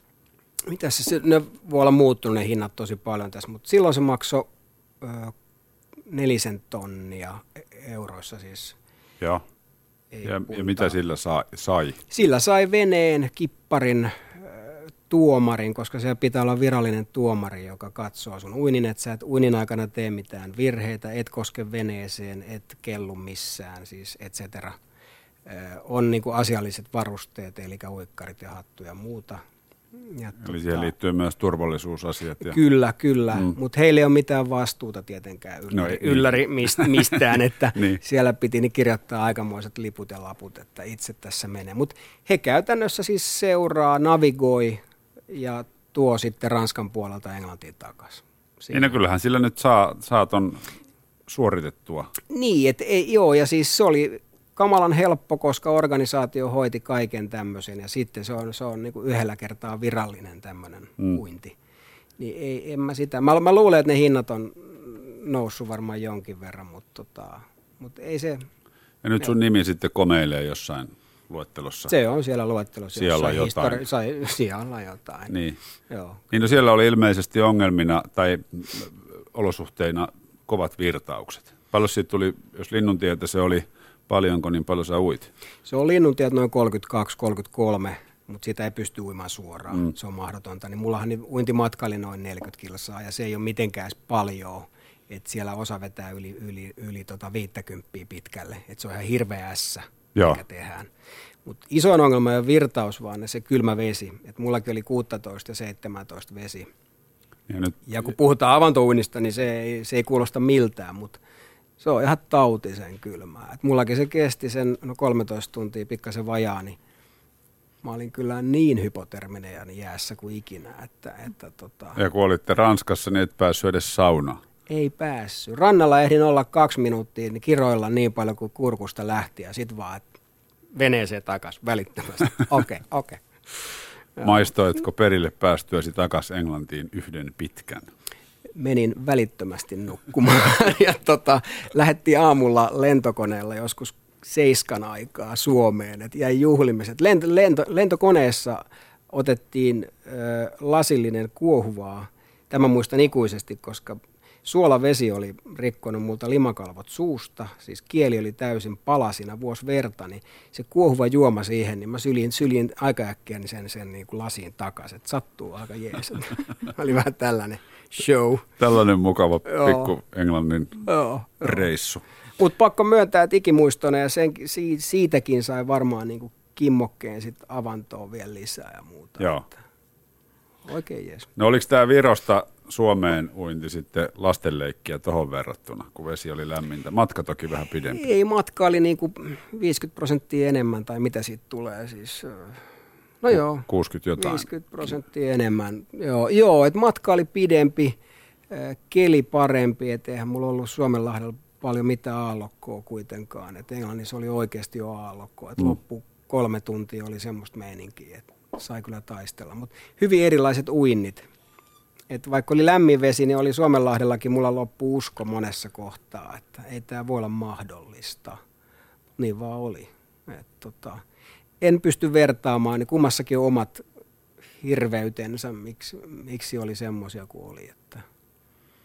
Mitä se, ne voi olla muuttunut ne hinnat tosi paljon tässä, mutta silloin se maksoi nelisen tonnia e-, euroissa siis. Joo. Ja, ja mitä sillä sai, sai? Sillä sai veneen, kipparin, äh, tuomarin, koska se pitää olla virallinen tuomari, joka katsoo sun uinin, että sä et uinin aikana tee mitään virheitä, et koske veneeseen, et kellu missään, siis et cetera. Äh, on niin asialliset varusteet, eli uikkarit ja hattu ja muuta. Ja Eli tota, siihen liittyy myös turvallisuusasiat. Ja... Kyllä, kyllä, mm. mutta heillä ei ole mitään vastuuta tietenkään ylläri, no, ei, ylläri mist, <laughs> mistään, että niin. siellä piti niin kirjoittaa aikamoiset liput ja laput, että itse tässä menee. Mutta he käytännössä siis seuraa, navigoi ja tuo sitten Ranskan puolelta Englantiin takaisin. Niin no kyllähän sillä nyt saa, saa ton suoritettua. Niin, että joo, ja siis se oli kamalan helppo, koska organisaatio hoiti kaiken tämmöisen ja sitten se on, se on niin kuin yhdellä kertaa virallinen tämmöinen mm. uinti. Niin ei, en mä sitä, mä, mä luulen, että ne hinnat on noussut varmaan jonkin verran, mutta, tota, mutta ei se... Ja nyt sun nimi sitten komeilee jossain luettelossa. Se on siellä luettelossa. Siellä on jotain. Histori- sai, <laughs> siellä on jotain. Niin. Joo. niin no siellä oli ilmeisesti ongelmina tai olosuhteina kovat virtaukset. Paljon siitä tuli, jos Linnuntietä se oli Paljonko, niin paljon sä uit? Se on linnuntiet noin 32-33, mutta sitä ei pysty uimaan suoraan. Mm. Se on mahdotonta. Niin mullahan niin uintimatka oli noin 40 kilsaa ja se ei ole mitenkään paljon. Että siellä osa vetää yli, yli, yli tota 50 pitkälle. Että se on ihan hirveä ässä, Joo. mikä tehdään. Mutta isoin ongelma ei ole virtaus, vaan se kylmä vesi. Et mullakin oli 16 ja 17 vesi. Ja, nyt... ja kun puhutaan avantouinnista, niin se ei, se ei kuulosta miltään, mutta se on ihan tautisen kylmää. Et mullakin se kesti sen no 13 tuntia pikkasen vajaa, niin mä olin kyllä niin hypoterminen ja jäässä kuin ikinä. Että, että tota... Ja kun olitte Ranskassa, niin et päässyt edes saunaan. Ei päässyt. Rannalla ehdin olla kaksi minuuttia, niin kiroilla niin paljon kuin kurkusta lähti ja sitten vaan että veneeseen takaisin välittömästi. <laughs> Okei, okei. Okay, Maistoitko perille päästyäsi takaisin Englantiin yhden pitkän? Menin välittömästi nukkumaan <laughs> ja tota, lähdettiin aamulla lentokoneella joskus seiskan aikaa Suomeen, että jäi juhlimiset. Lento, lento, lentokoneessa otettiin ö, lasillinen kuohuvaa. Tämä muistan ikuisesti, koska suolavesi oli rikkonut multa limakalvot suusta, siis kieli oli täysin palasina vuosi verta, niin se kuohuva juoma siihen, niin mä syljin, syljin aika äkkiä sen, sen niin kuin lasiin takaisin, sattuu aika jees. <laughs> oli vähän tällainen show. Tällainen mukava pikku Englannin Joo. reissu. Mutta pakko myöntää, että ikimuistona ja sen, siitäkin sai varmaan niin kuin kimmokkeen sit avantoon vielä lisää ja muuta. Joo. oikein jees. No oliko tämä Virosta Suomeen uinti sitten lastenleikkiä tuohon verrattuna, kun vesi oli lämmintä? Matka toki vähän pidempi. Ei, matka oli niin kuin 50 prosenttia enemmän, tai mitä siitä tulee siis. No joo, 60 jotain. 50 prosenttia enemmän. Joo, joo että matka oli pidempi, äh, keli parempi, et eihän mulla ollut Suomenlahdella paljon mitään aallokkoa kuitenkaan. Et Englannissa oli oikeasti jo aallokkoa, että Mm. loppu kolme tuntia oli semmoista meininkiä, että sai kyllä taistella. Mutta hyvin erilaiset uinnit. Et vaikka oli lämmin vesi, niin oli Suomenlahdellakin mulla loppu usko monessa kohtaa, että ei tämä voi olla mahdollista. Niin vaan oli. Et tota, en pysty vertaamaan, niin kummassakin on omat hirveytensä, miksi, miksi oli semmoisia kuin oli. Että.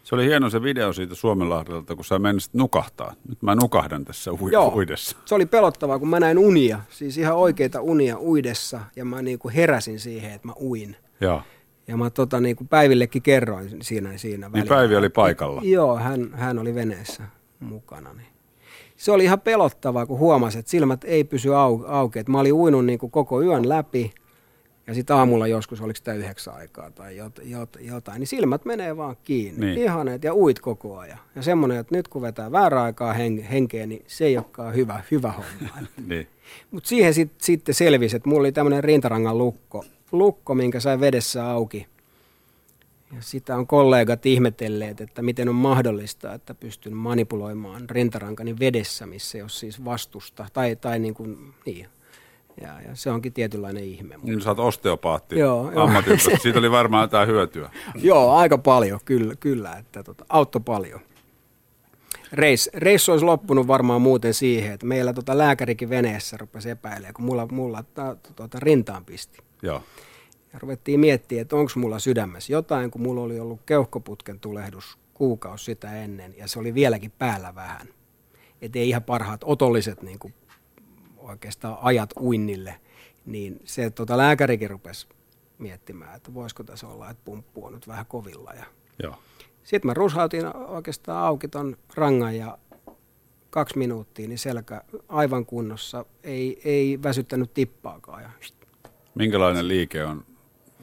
Se oli hieno se video siitä Suomenlahdelta, kun sä menisit nukahtaa. Nyt mä nukahdan tässä ui- Joo. uidessa. Se oli pelottavaa, kun mä näin unia, siis ihan oikeita unia uidessa, ja mä niin kuin heräsin siihen, että mä uin. Joo. Ja mä tota, niin kuin Päivillekin kerroin siinä, siinä Niin välillä. Päivi oli paikalla. Joo, hän, hän oli veneessä mukana. Niin. Se oli ihan pelottavaa, kun huomasi, että silmät ei pysy au, auki. Et mä olin uinut niin kuin koko yön läpi, ja sitten aamulla joskus, oliko sitä yhdeksän aikaa tai jot, jot, jotain, niin silmät menee vaan kiinni. Niin. Niin. Ihaneet ja uit koko ajan. Ja semmoinen, että nyt kun vetää väärää aikaa hen, henkeä, niin se ei olekaan hyvä, hyvä homma. <laughs> Niin. Mutta siihen sit, sitten selvisi, että mulla oli tämmöinen rintarangan lukko, lukko, minkä sai vedessä auki. Ja sitä on kollegat ihmetelleet, että miten on mahdollista, että pystyn manipuloimaan rintarankani vedessä, missä ei ole siis vastusta. Tai, tai niin kuin, niin. Ja, ja se onkin tietynlainen ihme. Niin sä oot osteopaatti Joo, joo. ammatilta. <laughs> Siitä oli varmaan jotain hyötyä. Joo, aika paljon, kyllä, kyllä että tota, auttoi paljon. Reis, reissu olisi loppunut varmaan muuten siihen, että meillä tota lääkärikin veneessä rupesi epäilemään, kun mulla, mulla ta, tota, rintaan pisti. Joo. Ja ruvettiin miettimään, että onko mulla sydämessä jotain, kun mulla oli ollut keuhkoputken tulehdus kuukausi sitä ennen, ja se oli vieläkin päällä vähän. Että ei ihan parhaat otolliset niin kuin oikeastaan ajat uinnille, niin se tota, lääkärikin rupesi miettimään, että voisiko tässä olla, että pumppu on nyt vähän kovilla. Ja Joo. sitten mä rushautin oikeastaan auki ton rangan ja kaksi minuuttia, niin selkä aivan kunnossa, ei, ei väsyttänyt tippaakaan. Ja Minkälainen liike on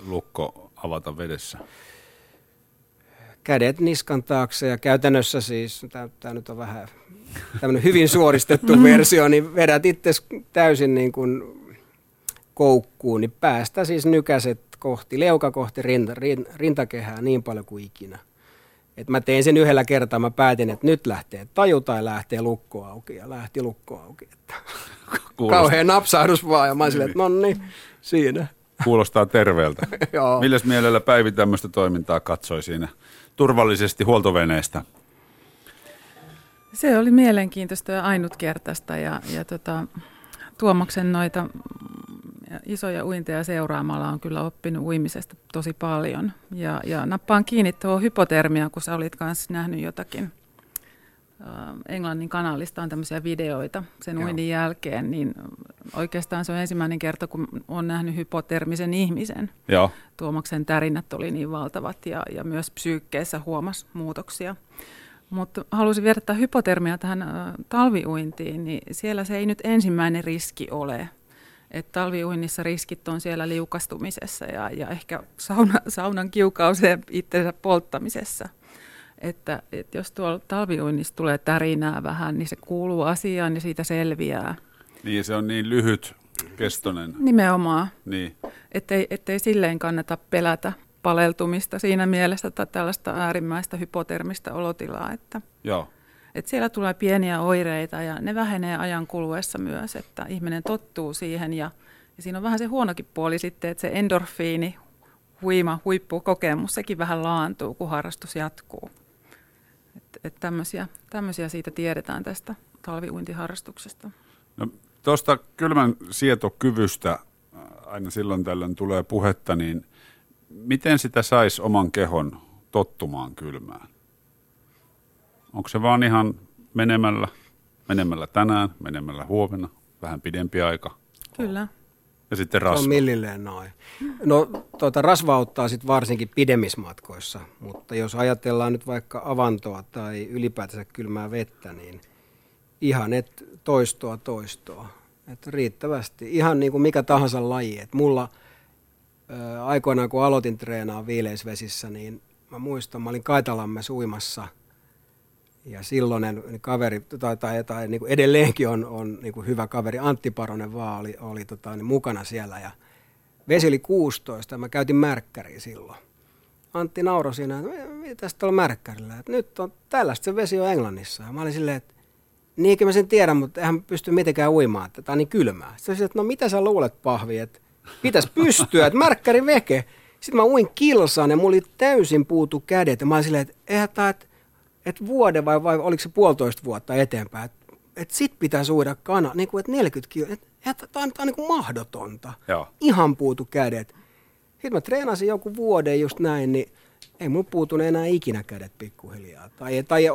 lukko avata vedessä? kädet niskan taakse ja käytännössä siis, tämä nyt on vähän tämmöinen hyvin suoristettu <laughs> versio, niin vedät itse täysin niin kuin koukkuun, niin päästä siis nykäset kohti, leuka kohti rinta, rin, rintakehää niin paljon kuin ikinä. Et mä tein sen yhdellä kertaa, mä päätin, että nyt lähtee taju tai lähtee lukko auki ja lähti lukko auki. Että kauhean napsahdus vaan ja mä olin silleen, että no niin, siinä. Kuulostaa terveeltä. <laughs> Joo. Milläs mielellä Päivi tämmöistä toimintaa katsoi siinä turvallisesti huoltoveneestä? Se oli mielenkiintoista ja ainutkertaista ja, ja tota, Tuomaksen noita isoja uinteja seuraamalla on kyllä oppinut uimisesta tosi paljon. Ja, ja nappaan kiinni tuohon hypotermia, kun sä olit kanssa nähnyt jotakin. Ä, Englannin kanalista on tämmöisiä videoita sen Joo. uinnin jälkeen, niin oikeastaan se on ensimmäinen kerta, kun on nähnyt hypotermisen ihmisen. Joo. Tuomaksen tärinät oli niin valtavat ja, ja myös psyykkeessä huomas muutoksia. Mutta halusin verrata hypotermia tähän ä, talviuintiin, niin siellä se ei nyt ensimmäinen riski ole. Et talviuinnissa riskit on siellä liukastumisessa ja, ja ehkä sauna, saunan kiukauseen itsensä polttamisessa. Että, et jos tuolla talviuinnissa tulee tärinää vähän, niin se kuuluu asiaan ja siitä selviää. Niin se on niin lyhyt kestonen. Nimenomaan. Niin. ettei, ettei silleen kannata pelätä paleltumista siinä mielessä tai tällaista äärimmäistä hypotermistä olotilaa, että, Joo. että siellä tulee pieniä oireita ja ne vähenee ajan kuluessa myös, että ihminen tottuu siihen ja, ja siinä on vähän se huonokin puoli sitten, että se endorfiini, huima, huippukokemus, sekin vähän laantuu, kun harrastus jatkuu. Että et tämmöisiä, tämmöisiä siitä tiedetään tästä talviuintiharrastuksesta. No, Tuosta kylmän sietokyvystä äh, aina silloin tällöin tulee puhetta, niin miten sitä saisi oman kehon tottumaan kylmään? Onko se vaan ihan menemällä, menemällä tänään, menemällä huomenna, vähän pidempi aika Kyllä. Ja sitten Se on rasva? millilleen noin. No tuota, rasva auttaa sitten varsinkin pidemmissä matkoissa, mutta jos ajatellaan nyt vaikka avantoa tai ylipäätänsä kylmää vettä, niin ihan et toistoa toistoa. Et riittävästi. Ihan niin kuin mikä tahansa laji. Et mulla Ö, aikoinaan kun aloitin treenaa viileisvesissä, niin mä muistan, mä olin Kaitalamme uimassa ja silloinen kaveri, tai, tai, tai niin kuin edelleenkin on, on niin kuin hyvä kaveri, Antti Paronen vaan oli, oli tota, niin mukana siellä ja vesi oli 16 ja mä käytin märkkäriä silloin. Antti nauroi siinä, että mitä tuolla märkkärillä, että nyt on tällaista se vesi on Englannissa. Ja mä olin silleen, että niinkö mä sen tiedän, mutta eihän pysty mitenkään uimaan, että tämä on niin kylmää. Sitten sanoin, että no mitä sä luulet pahvi, että pitäisi pystyä, että märkkäri veke. Sitten mä uin kilsaan ja mulla oli täysin puutu kädet ja mä olin silleen, että eihän tämä, että, että vuoden vai, vai oliko se puolitoista vuotta eteenpäin, että, että sit pitää suida kana, niin kuin, että 40 kiloa, että, että tämä on, tämä on niin kuin mahdotonta. Joo. Ihan puutu kädet. Sitten mä treenasin joku vuoden just näin, niin ei mun puutunut enää ikinä kädet pikkuhiljaa. Tai, tai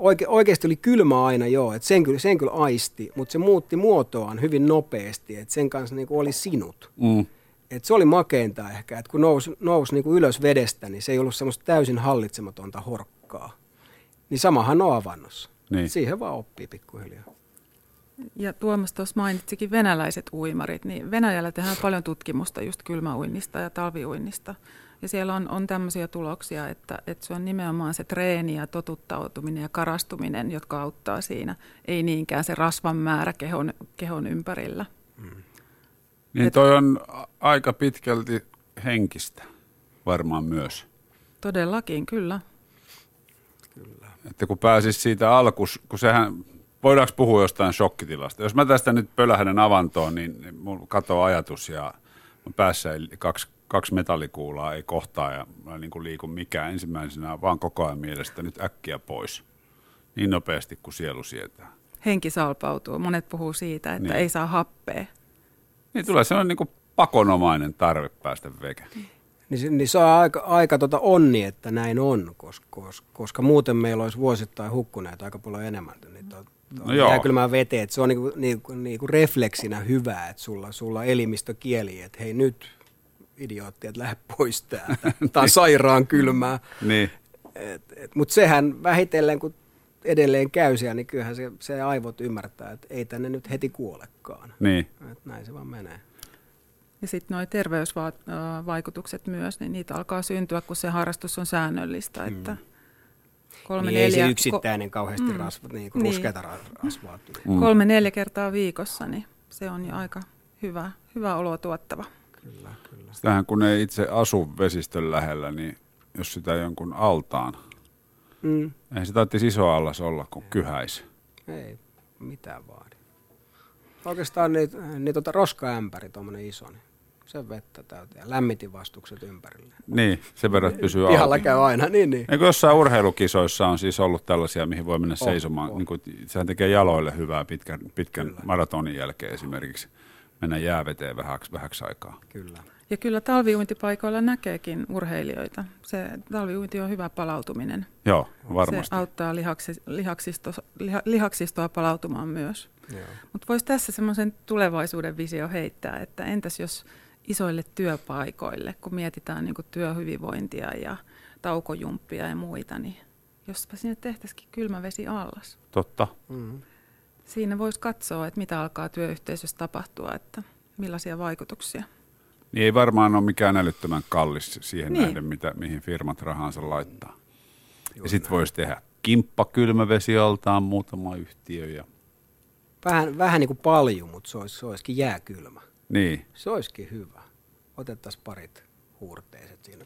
oike, oikeasti oli kylmä aina joo, että sen kyllä, sen kyllä aisti, mutta se muutti muotoaan hyvin nopeasti, että sen kanssa niin oli sinut. Mm. Et se oli makeinta ehkä, että kun nousi, nousi niin ylös vedestä, niin se ei ollut semmoista täysin hallitsematonta horkkaa. Niin samahan on avannossa. Niin. Siihen vaan oppii pikkuhiljaa. Ja Tuomas tuossa mainitsikin venäläiset uimarit, niin Venäjällä tehdään paljon tutkimusta just kylmäuinnista ja talviuinnista. Ja siellä on, on tämmöisiä tuloksia, että, että se on nimenomaan se treeni ja totuttautuminen ja karastuminen, jotka auttaa siinä. Ei niinkään se rasvan määrä kehon, kehon ympärillä. Niin toi on aika pitkälti henkistä varmaan myös. Todellakin, kyllä. Että kun pääsis siitä alkus, kun sehän, voidaanko puhua jostain shokkitilasta? Jos mä tästä nyt pölähden avantoon, niin, niin mulla katoaa ajatus ja mun päässä ei, kaksi, kaksi metallikuulaa ei kohtaa ja mä en niin kuin liiku mikään ensimmäisenä, vaan koko ajan mielestä nyt äkkiä pois. Niin nopeasti kuin sielu sietää. Henki salpautuu. Monet puhuu siitä, että Niin. ei saa happea. Niin tulee sellainen niin kuin pakonomainen tarve päästä veke. Niin, niin se on aika, aika tota onni, että näin on, koska, koska, koska muuten meillä olisi vuosittain hukkuneet aika paljon enemmän. Niin to, to, No joo. jääkylmään veteen, että se on niinku, niinku, niinku refleksinä hyvä, että sulla, sulla elimistö kieli, että hei nyt idiootti, että lähde pois täältä. <laughs> Tämä on sairaan kylmää. Niin, Mutta sehän vähitellen, kun edelleen käy siellä, niin kyllähän se, se aivot ymmärtää, että ei tänne nyt heti kuolekaan. niin. Et näin se vaan menee. Ja sitten nuo terveysvaikutukset myös, niin niitä alkaa syntyä, kun se harrastus on säännöllistä. Että kolme, Niin ei se neljä, yksittäinen kauheasti Mm. rasvat, niin kuin Niin. ruskeita ra- rasvaa ko- kolme neljä kertaa viikossa, niin se on jo aika hyvä, hyvä oloa tuottava. Kyllä, kyllä. Sitähän kun ei itse asu vesistön lähellä, niin jos sitä jonkun altaan, Mm. ei se tarvitsisi iso allas olla kuin kyhäisi. Ei mitään vaadi. Oikeastaan niin, niin tota roskaämpäri, tuommoinen iso, niin sen vettä täyteen ja lämmitinvastukset ympärille. Niin, sen verran pysyy Pihalla auki. käy aina, niin niin. Eikö jossain urheilukisoissa on siis ollut tällaisia, mihin voi mennä On, seisomaan? on. Niin kuin, sehän tekee jaloille hyvää pitkän, pitkän Kyllä. maratonin jälkeen esimerkiksi. Mennä jääveteen vähäksi, vähäksi aikaa. Kyllä. Ja kyllä talviuintipaikoilla näkeekin urheilijoita. Se talviuinti on hyvä palautuminen. Joo, varmasti. Se auttaa lihaksi, lihaksisto, liha, lihaksistoa palautumaan myös. Joo. Mutta voisi tässä semmoisen tulevaisuuden visio heittää, että entäs jos isoille työpaikoille, kun mietitään niin työhyvinvointia ja taukojumppia ja muita, niin jospa sinne tehtäisikin kylmä vesi allas. Totta. Mm. Siinä voisi katsoa, että mitä alkaa työyhteisössä tapahtua, että millaisia vaikutuksia. Niin ei varmaan ole mikään älyttömän kallis siihen Niin. nähden, mitä, mihin firmat rahansa laittaa. ja sitten voisi tehdä kimppakylmävesialtaan muutama yhtiö. Ja, Vähän, vähän niin kuin palju, mutta se, olisi, se olisikin jääkylmä. niin, Se olisikin hyvä. Otettaisiin parit huurteiset siinä.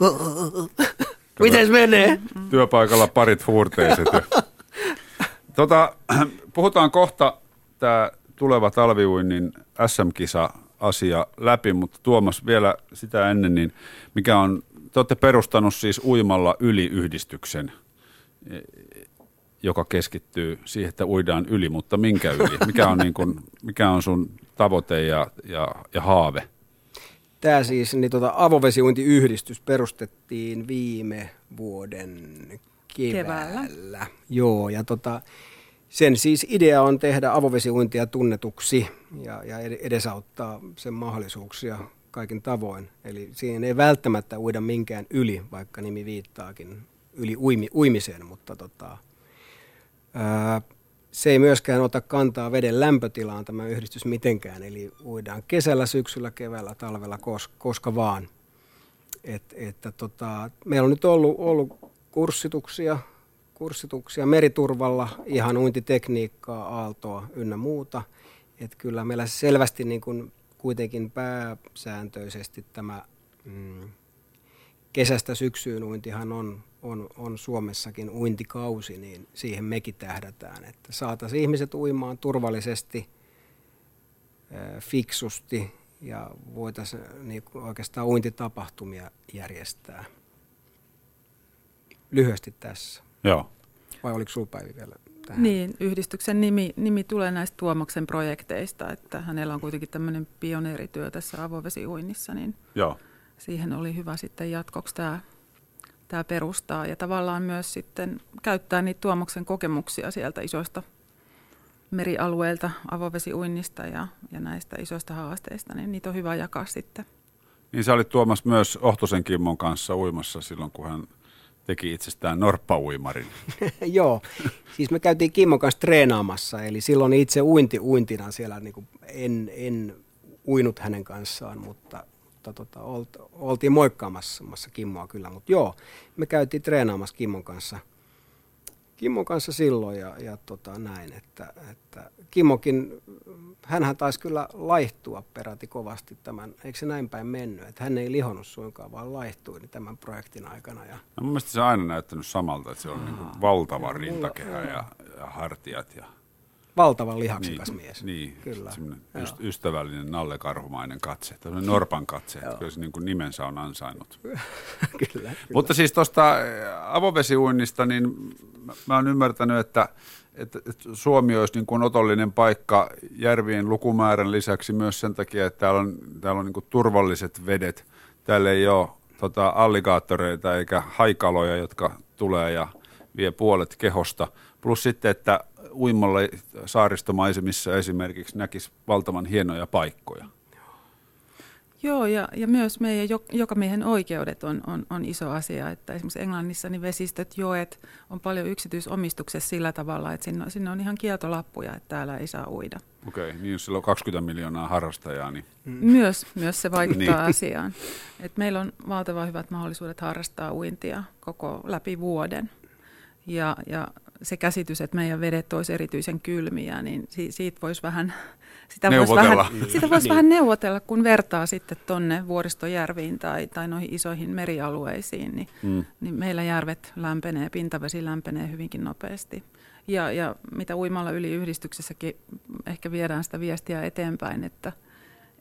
<laughs> Mites menee? työpaikalla parit huurteiset. tota, puhutaan kohta tämä tuleva talviuinnin SM-kisa-asia läpi, mutta Tuomas vielä sitä ennen, niin mikä on, te olette perustanut siis uimalla yli-yhdistyksen, e, joka keskittyy siihen, että uidaan yli, mutta minkä yli? Mikä on, niin kun, mikä on sun tavoite ja, ja, ja haave? Tämä siis, niin tota, avovesiuintiyhdistys perustettiin viime vuoden keväällä. Keväällä. Joo, ja tota, sen siis idea on tehdä avovesiuintia tunnetuksi ja, ja ed- edesauttaa sen mahdollisuuksia kaikin tavoin. Eli siihen ei välttämättä uida minkään yli, vaikka nimi viittaakin yli uimi, uimiseen, mutta tota, ää, se ei myöskään ota kantaa veden lämpötilaan tämä yhdistys mitenkään, eli uidaan kesällä, syksyllä, keväällä, talvella, koska, vaan. Et, että tota, meillä on nyt ollut, ollut kurssituksia, kurssituksia meriturvalla, ihan uintitekniikkaa, aaltoa ynnä muuta. Et kyllä meillä selvästi niin kuin kuitenkin pääsääntöisesti tämä mm, kesästä syksyyn uintihan on, on, on Suomessakin uintikausi, niin siihen mekin tähdätään, että saataisiin ihmiset uimaan turvallisesti, fiksusti ja voitaisiin niin oikeastaan uintitapahtumia järjestää. Lyhyesti tässä. Joo. Vai oliko sinulla Päivi vielä tähän? Niin, yhdistyksen nimi, nimi tulee näistä Tuomaksen projekteista, että hänellä on kuitenkin tämmöinen pioneerityö tässä avovesiuinnissa, niin Joo. siihen oli hyvä sitten jatkoksi tämä, tämä perustaa ja tavallaan myös sitten käyttää niitä Tuomaksen kokemuksia sieltä isoista merialueilta, avovesiuinnista ja, ja näistä isoista haasteista, niin niitä on hyvä jakaa sitten. Niin sä olit Tuomas myös Ohtosen Kimmon kanssa uimassa silloin, kun hän teki itsestään norppauimarin. <laughs> Joo, siis me käytiin Kimmon kanssa treenaamassa, eli silloin itse uinti uintina siellä niin kuin en, en uinut hänen kanssaan, mutta, mutta tota, olt, oltiin moikkaamassa Kimmoa kyllä, mutta joo, me käytiin treenaamassa Kimmon kanssa, Kimmon kanssa silloin ja, ja tota, näin, että, että Kimmokin, hänhän taisi kyllä laihtua peräti kovasti tämän, eikö se näin päin mennyt, että hän ei lihonnut suinkaan, vaan laihtui niin tämän projektin aikana. Ja, No, mun mielestä se on aina näyttänyt samalta, että se on niin valtava rintakehä ja, ja hartiat. Ja, valtavan lihaksikas mies. Niin, Kyllä, yst- ystävällinen Nalle Karhumainen katse, tämmöinen Norpan katse, että kyllä se niin kuin nimensä on ansainnut. <laughs> kyllä. Mutta siis tuosta avovesiuinnista, niin mä- mä oon ymmärtänyt, että, että, että Suomi olisi niin kuin otollinen paikka järvien lukumäärän lisäksi myös sen takia, että täällä on, täällä on niin kuin turvalliset vedet. Täällä ei ole tota, alligaattoreita eikä haikaloja, jotka tulee ja vie puolet kehosta. Plus sitten, että uimalla saaristomaisemissa esimerkiksi näkisi valtavan hienoja paikkoja. Joo, ja, ja myös meidän jo, jokamiehen oikeudet on, on, on iso asia. Että esimerkiksi Englannissa niin vesistöt, joet on paljon yksityisomistuksessa sillä tavalla, että sinne, sinne on ihan kieltolappuja, että täällä ei saa uida. Okei, niin jos sillä on 20 miljoonaa harrastajaa, niin Myös, myös se vaikuttaa niin. asiaan. Et meillä on valtavan hyvät mahdollisuudet harrastaa uintia koko läpi vuoden. Ja, ja se käsitys, että meidän vedet olisi erityisen kylmiä, niin si, siitä voisi vähän, sitä voisi Neuvotella. vähän, <laughs> sitä voisi vähän neuvotella, kun vertaa sitten tonne vuoristojärviin tai, tai noihin isoihin merialueisiin, niin, mm. niin meillä järvet lämpenee, pintavesi lämpenee hyvinkin nopeasti. Ja, ja mitä uimalla yli yhdistyksessäkin ehkä viedään sitä viestiä eteenpäin, että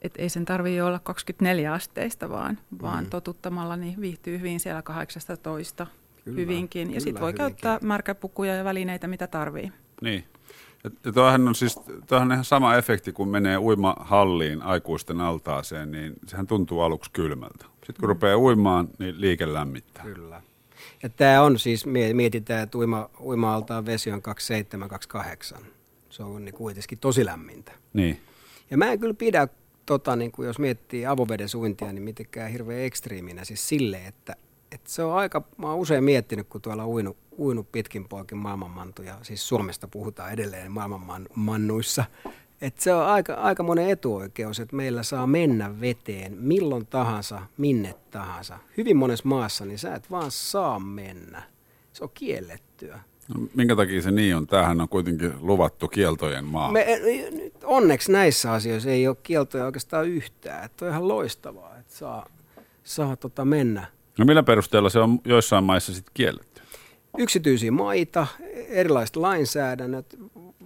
et ei sen tarvitse olla 24 asteista, vaan, vaan totuttamalla niin viihtyy hyvin siellä 18 Kyllä, hyvinkin. kyllä ja sitten voi hyvinkin. käyttää märkäpukuja ja välineitä, mitä tarvii. Niin. Ja, tuohan on siis tuohan on ihan sama efekti, kun menee uimahalliin aikuisten altaaseen, niin sehän tuntuu aluksi kylmältä. Sitten kun rupeaa uimaan, niin liike lämmittää. Kyllä. Ja tämä on siis, mie- mietitään, että uima, uima-altaan vesi on 27-28. Se on niin kuitenkin tosi lämmintä. Niin. Ja mä en kyllä pidä, tota, niin kuin jos miettii avoveden suintia, niin mitenkään hirveän ekstriiminä siis silleen, että, että se on aika, mä oon usein miettinyt, kun tuolla uinut, uinut pitkin poikin maailmanmantuja, siis Suomesta puhutaan edelleen maailmanmannuissa, että se on aika, aika monen etuoikeus, että meillä saa mennä veteen milloin tahansa, minne tahansa. Hyvin monessa maassa, niin sä et vaan saa mennä. Se on kiellettyä. No, minkä takia se niin on? Tämähän on kuitenkin luvattu kieltojen maa. Me, nyt onneksi näissä asioissa ei ole kieltoja oikeastaan yhtään. Että on ihan loistavaa, että saa, saa tota mennä. No millä perusteella se on joissain maissa sitten kielletty? Yksityisiä maita, erilaiset lainsäädännöt,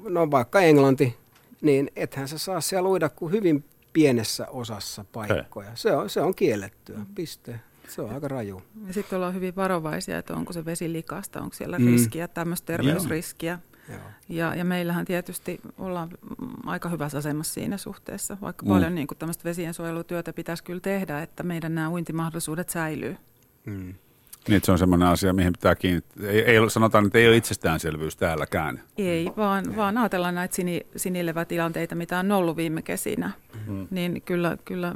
no vaikka Englanti, niin ethän sä saa siellä uida kuin hyvin pienessä osassa paikkoja. Se on, se on kiellettyä, piste. Se on aika raju. Ja sitten ollaan hyvin varovaisia, että onko se vesi likasta, onko siellä Mm. riskiä, tämmöistä terveysriskiä. Joo. Ja, ja meillähän tietysti ollaan mm, aika hyvässä asemassa siinä suhteessa, vaikka Mm. paljon niin kuin tämmöistä vesiensuojelutyötä pitäisi kyllä tehdä, että meidän nämä uintimahdollisuudet säilyy. Mm. Niin, se on semmoinen asia, mihin pitää kiinnittää. Ei, ei, sanotaan, että ei ole itsestäänselvyys täälläkään. Ei, vaan, vaan ajatellaan näitä sini, sinilevätilanteita, mitä on ollut viime kesinä. Mm. Niin kyllä, kyllä,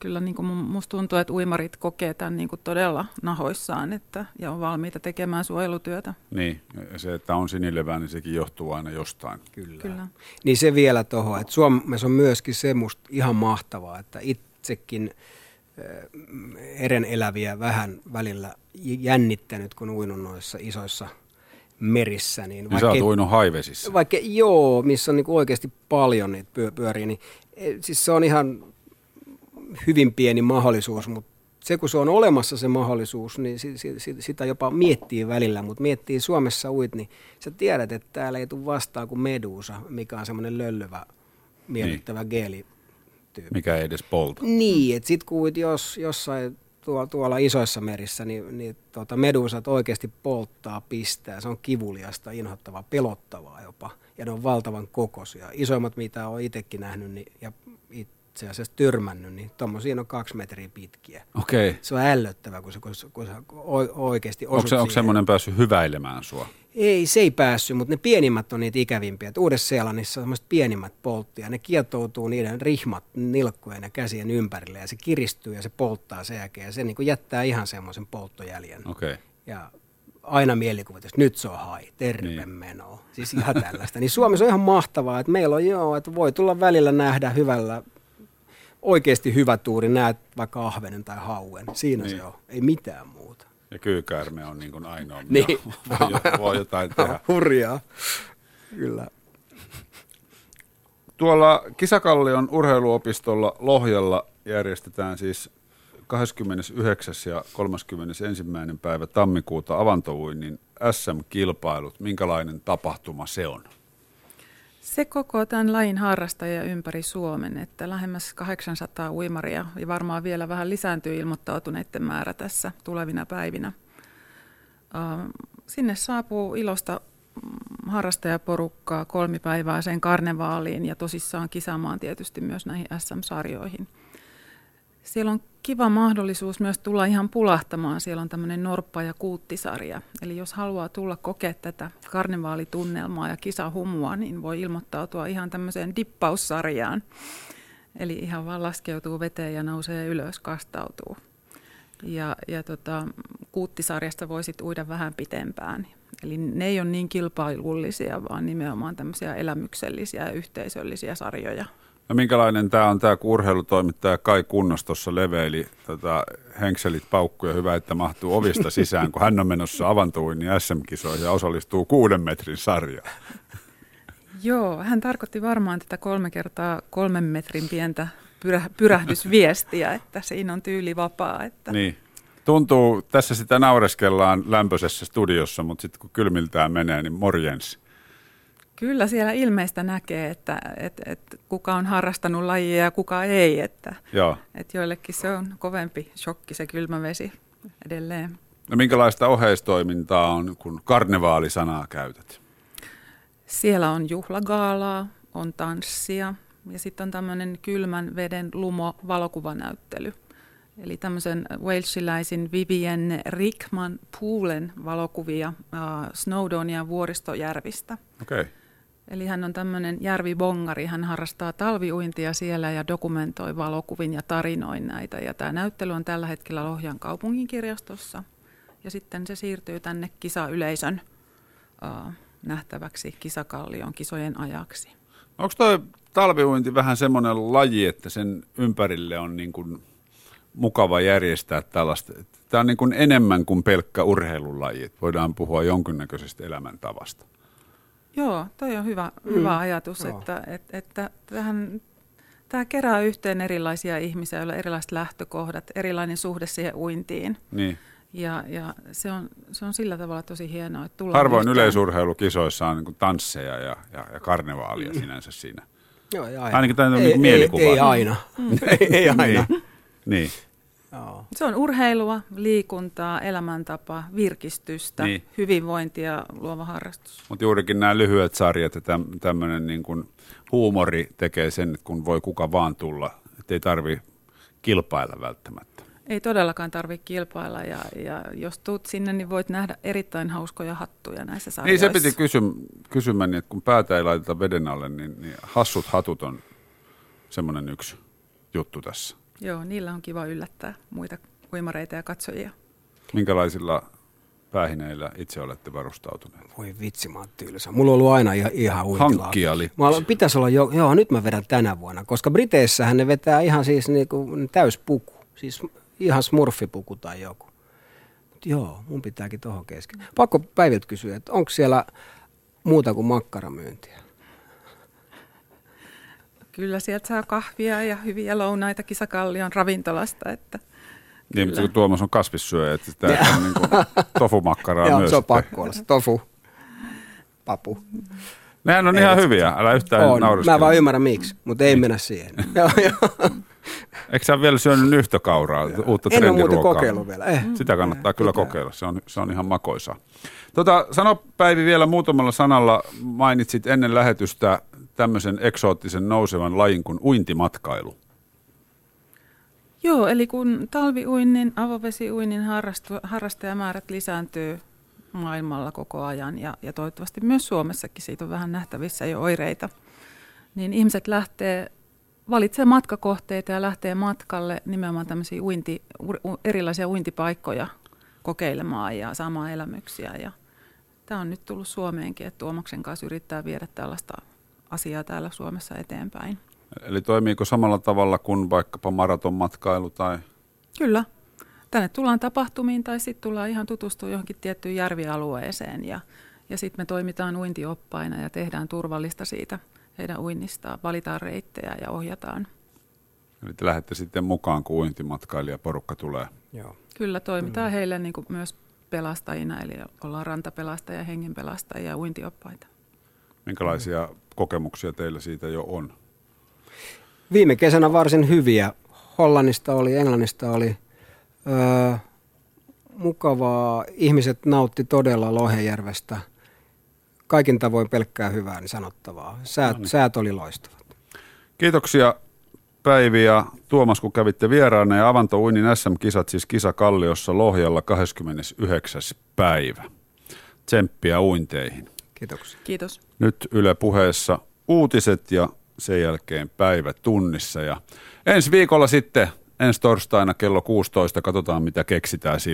kyllä niin kuin musta tuntuu, että uimarit kokee tämän niin kuin todella nahoissaan että, ja on valmiita tekemään suojelutyötä. Niin, ja se, että on sinilevää, niin sekin johtuu aina jostain. Kyllä. kyllä. Niin se vielä tuohon, että Suomessa on myöskin se musta ihan mahtavaa, että itsekin eren eläviä vähän välillä jännittänyt, kun uinut noissa isoissa merissä. Niin, niin vaikka, sä oot uinut haivesissä. Vaikka joo, missä on niin oikeasti paljon niitä pyöriä, niin e, siis se on ihan hyvin pieni mahdollisuus, mutta se kun se on olemassa se mahdollisuus, niin sitä jopa miettii välillä, mutta miettii Suomessa uit, niin sä tiedät, että täällä ei tule vastaan kuin medusa, mikä on semmoinen löllyvä, miellyttävä niin. geeli. Mikä ei edes polta. Niin, että sit kun jos jossain tuolla, tuolla isoissa merissä, niin, niin tuota, medusat oikeasti polttaa, pistää. Se on kivuliasta, inhottavaa, pelottavaa jopa. Ja ne on valtavan kokoisia. Isoimmat, mitä olen itsekin nähnyt niin, ja itse asiassa törmännyt, niin tuommoisia on kaksi metriä pitkiä. Okay. Se on ällöttävä, kun se, kun se, kun se oikeasti osut Onko, se, onko semmoinen päässyt hyväilemään sua? Ei, se ei päässyt, mutta ne pienimmät on niitä ikävimpiä. Uudessa-Seelannissa on pienimmät polttia. Ne kietoutuu niiden rihmat nilkkujen ja käsien ympärille ja se kiristyy ja se polttaa sen jälkeen. Ja se niin kuin jättää ihan semmoisen polttojäljen. Okay. Ja aina mielikuvat, että nyt se on hai, terve niin. meno. Siis ihan tällaista. niin Suomessa on ihan mahtavaa, että meillä on joo, että voi tulla välillä nähdä hyvällä oikeasti hyvä tuuri, näet vaikka ahvenen tai hauen. Siinä niin. se on, ei mitään muuta. Ja kyykäärme on niin kuin ainoa, <laughs> niin. voi, voi jotain tehdä. Hurjaa, kyllä. Tuolla Kisakallion urheiluopistolla Lohjalla järjestetään siis 29. ja 31. päivä tammikuuta avantouinnin SM-kilpailut. Minkälainen tapahtuma se on? Se koko tämän lajin harrastajia ympäri Suomen, että lähemmäs 800 uimaria ja varmaan vielä vähän lisääntyy ilmoittautuneiden määrä tässä tulevina päivinä. Sinne saapuu ilosta mm, harrastajaporukkaa kolmipäiväiseen karnevaaliin ja tosissaan kisaamaan tietysti myös näihin SM-sarjoihin. Siellä on kiva mahdollisuus myös tulla ihan pulahtamaan. Siellä on tämmöinen Norppa- ja Kuuttisarja. Eli jos haluaa tulla kokea tätä karnevaalitunnelmaa ja kisahumua, niin voi ilmoittautua ihan tämmöiseen dippaussarjaan. Eli ihan vaan laskeutuu veteen ja nousee ylös, kastautuu. Ja, ja tota, Kuuttisarjasta voisit uida vähän pitempään. Eli ne ei ole niin kilpailullisia, vaan nimenomaan tämmöisiä elämyksellisiä ja yhteisöllisiä sarjoja. No minkälainen tämä on tämä, kun urheilutoimittaja Kai Kunnos tuossa leveili tota, henkselit paukkuja, hyvä, että mahtuu ovista sisään, kun hän on menossa avantuin SM-kisoihin ja osallistuu kuuden metrin sarjaan. Joo, hän tarkoitti varmaan tätä kolme kertaa kolmen metrin pientä pyrä, pyrähdysviestiä, että siinä on tyyli vapaa. Että... Niin. Tuntuu, tässä sitä naureskellaan lämpöisessä studiossa, mutta sitten kun kylmiltään menee, niin morjens. Kyllä siellä ilmeistä näkee, että, että, että kuka on harrastanut lajia ja kuka ei. Että, Joo. että joillekin se on kovempi shokki se kylmä vesi edelleen. No minkälaista oheistoimintaa on, kun karnevaalisanaa käytät? Siellä on juhlagaalaa, on tanssia ja sitten on tämmöinen kylmän veden lumo valokuvanäyttely. Eli tämmöisen walesiläisin Vivienne Rickman Poolen valokuvia Snowdonia vuoristojärvistä. Okay. Eli hän on tämmöinen järvibongari, hän harrastaa talviuintia siellä ja dokumentoi valokuvin ja tarinoin näitä. Ja tämä näyttely on tällä hetkellä Lohjan kaupunginkirjastossa. Ja sitten se siirtyy tänne kisayleisön uh, nähtäväksi kisakallion kisojen ajaksi. Onko tuo talviuinti vähän semmoinen laji, että sen ympärille on niin kuin mukava järjestää tällaista? Tämä on niin kuin enemmän kuin pelkkä urheilulaji, voidaan puhua jonkinnäköisestä elämäntavasta. Joo, toi on hyvä, mm. hyvä ajatus, Joo. että, että, että tähän, tämä kerää yhteen erilaisia ihmisiä, joilla on erilaiset lähtökohdat, erilainen suhde siihen uintiin. Niin. Ja, ja se, on, se on sillä tavalla tosi hienoa, että tullaan Harvoin yhteen. yleisurheilukisoissa on niin tansseja ja, ja, ja karnevaalia mm. sinänsä siinä. Joo, ei aina. Ainakin tämä on ei, niin mielikuva. Ei, ei aina. Mm. <laughs> ei, ei aina. niin. niin. Joo. Se on urheilua, liikuntaa, elämäntapaa, virkistystä, niin. hyvinvointia, luova harrastus. Mutta juurikin nämä lyhyet sarjat ja tämmöinen niin huumori tekee sen, että kun voi kuka vaan tulla, että ei tarvi kilpailla välttämättä. Ei todellakaan tarvitse kilpailla ja, ja jos tuut sinne, niin voit nähdä erittäin hauskoja hattuja näissä sarjoissa. Niin se piti kysy, kysymäni, että kun päätä ei laiteta veden alle, niin, niin hassut hatut on semmoinen yksi juttu tässä. Joo, niillä on kiva yllättää muita uimareita ja katsojia. Minkälaisilla päähineillä itse olette varustautuneet? Voi vitsi, mä oon tylsä. Mulla on ollut aina ihan, ihan uintilauta. Hankkia aloin- pitäisi olla jo, joo, nyt mä vedän tänä vuonna, koska Briteissähän ne vetää ihan siis niinku täyspuku, siis ihan smurfipuku tai joku. Mut joo, mun pitääkin tohon kesken. Pakko päiviltä kysyä, että onko siellä muuta kuin makkaramyyntiä? Kyllä sieltä saa kahvia ja hyviä lounaita Kisakallion ravintolasta, että Niin, mutta kun Tuomas on kasvissyöjä, että sitä on niin kuin tofumakkaraa <laughs> Joo, myös. se on pakko olla se tofu, papu. Nehän on Ei, ihan hyviä, älä yhtään On. nauriskele. Mä vaan ymmärrän miksi, mutta ei mennä siihen. <laughs> joo, joo. Eikö sä ole vielä syönyt nyhtökauraa, uutta En ole muuten trendiruokaa? kokeillut vielä. Eh. Sitä kannattaa kyllä kokeilla, se on, se on ihan makoisaa. Tota, sano Päivi vielä muutamalla sanalla, mainitsit ennen lähetystä tämmöisen eksoottisen nousevan lajin kuin uintimatkailu. Joo, eli kun talviuinnin, avovesiuinnin harrastu, harrastajamäärät lisääntyy maailmalla koko ajan ja, ja toivottavasti myös Suomessakin siitä on vähän nähtävissä jo oireita, niin ihmiset lähtee valitsee matkakohteita ja lähtee matkalle nimenomaan tämmöisiä uinti, u, erilaisia uintipaikkoja kokeilemaan ja saamaan elämyksiä. Ja tämä on nyt tullut Suomeenkin, että Tuomaksen kanssa yrittää viedä tällaista asiaa täällä Suomessa eteenpäin. Eli toimiiko samalla tavalla kuin vaikkapa maratonmatkailu tai Kyllä. Tänne tullaan tapahtumiin tai sitten tullaan ihan tutustua johonkin tiettyyn järvialueeseen ja, ja sitten me toimitaan uintioppaina ja tehdään turvallista siitä heidän uinnistaan, valitaan reittejä ja ohjataan. eli te lähdette sitten mukaan, kun uintimatkailijaporukka tulee. Joo. Kyllä toimitaan heille niin kuin myös pelastajina, eli ollaan rantapelastajia, hengenpelastajia ja uintioppaita. Minkälaisia kokemuksia teillä siitä jo on? Viime kesänä varsin hyviä. Hollannista oli, Englannista oli. Öö, mukavaa. Ihmiset nautti todella Lohejärvestä. Kaikin tavoin pelkkää hyvää niin sanottavaa. Säät, säät oli loistavat. Kiitoksia Päivi ja Tuomas, kun kävitte vieraana ja Avantouinnin SM-kisat, siis kisakalliossa Lohjalla 29. päivä. Tsemppiä uinteihin. Kiitoksia. Kiitos. Nyt Yle puheessa uutiset ja sen jälkeen päivä tunnissa. Ja ensi viikolla sitten, ensi torstaina kello 16, katsotaan mitä keksitään silloin.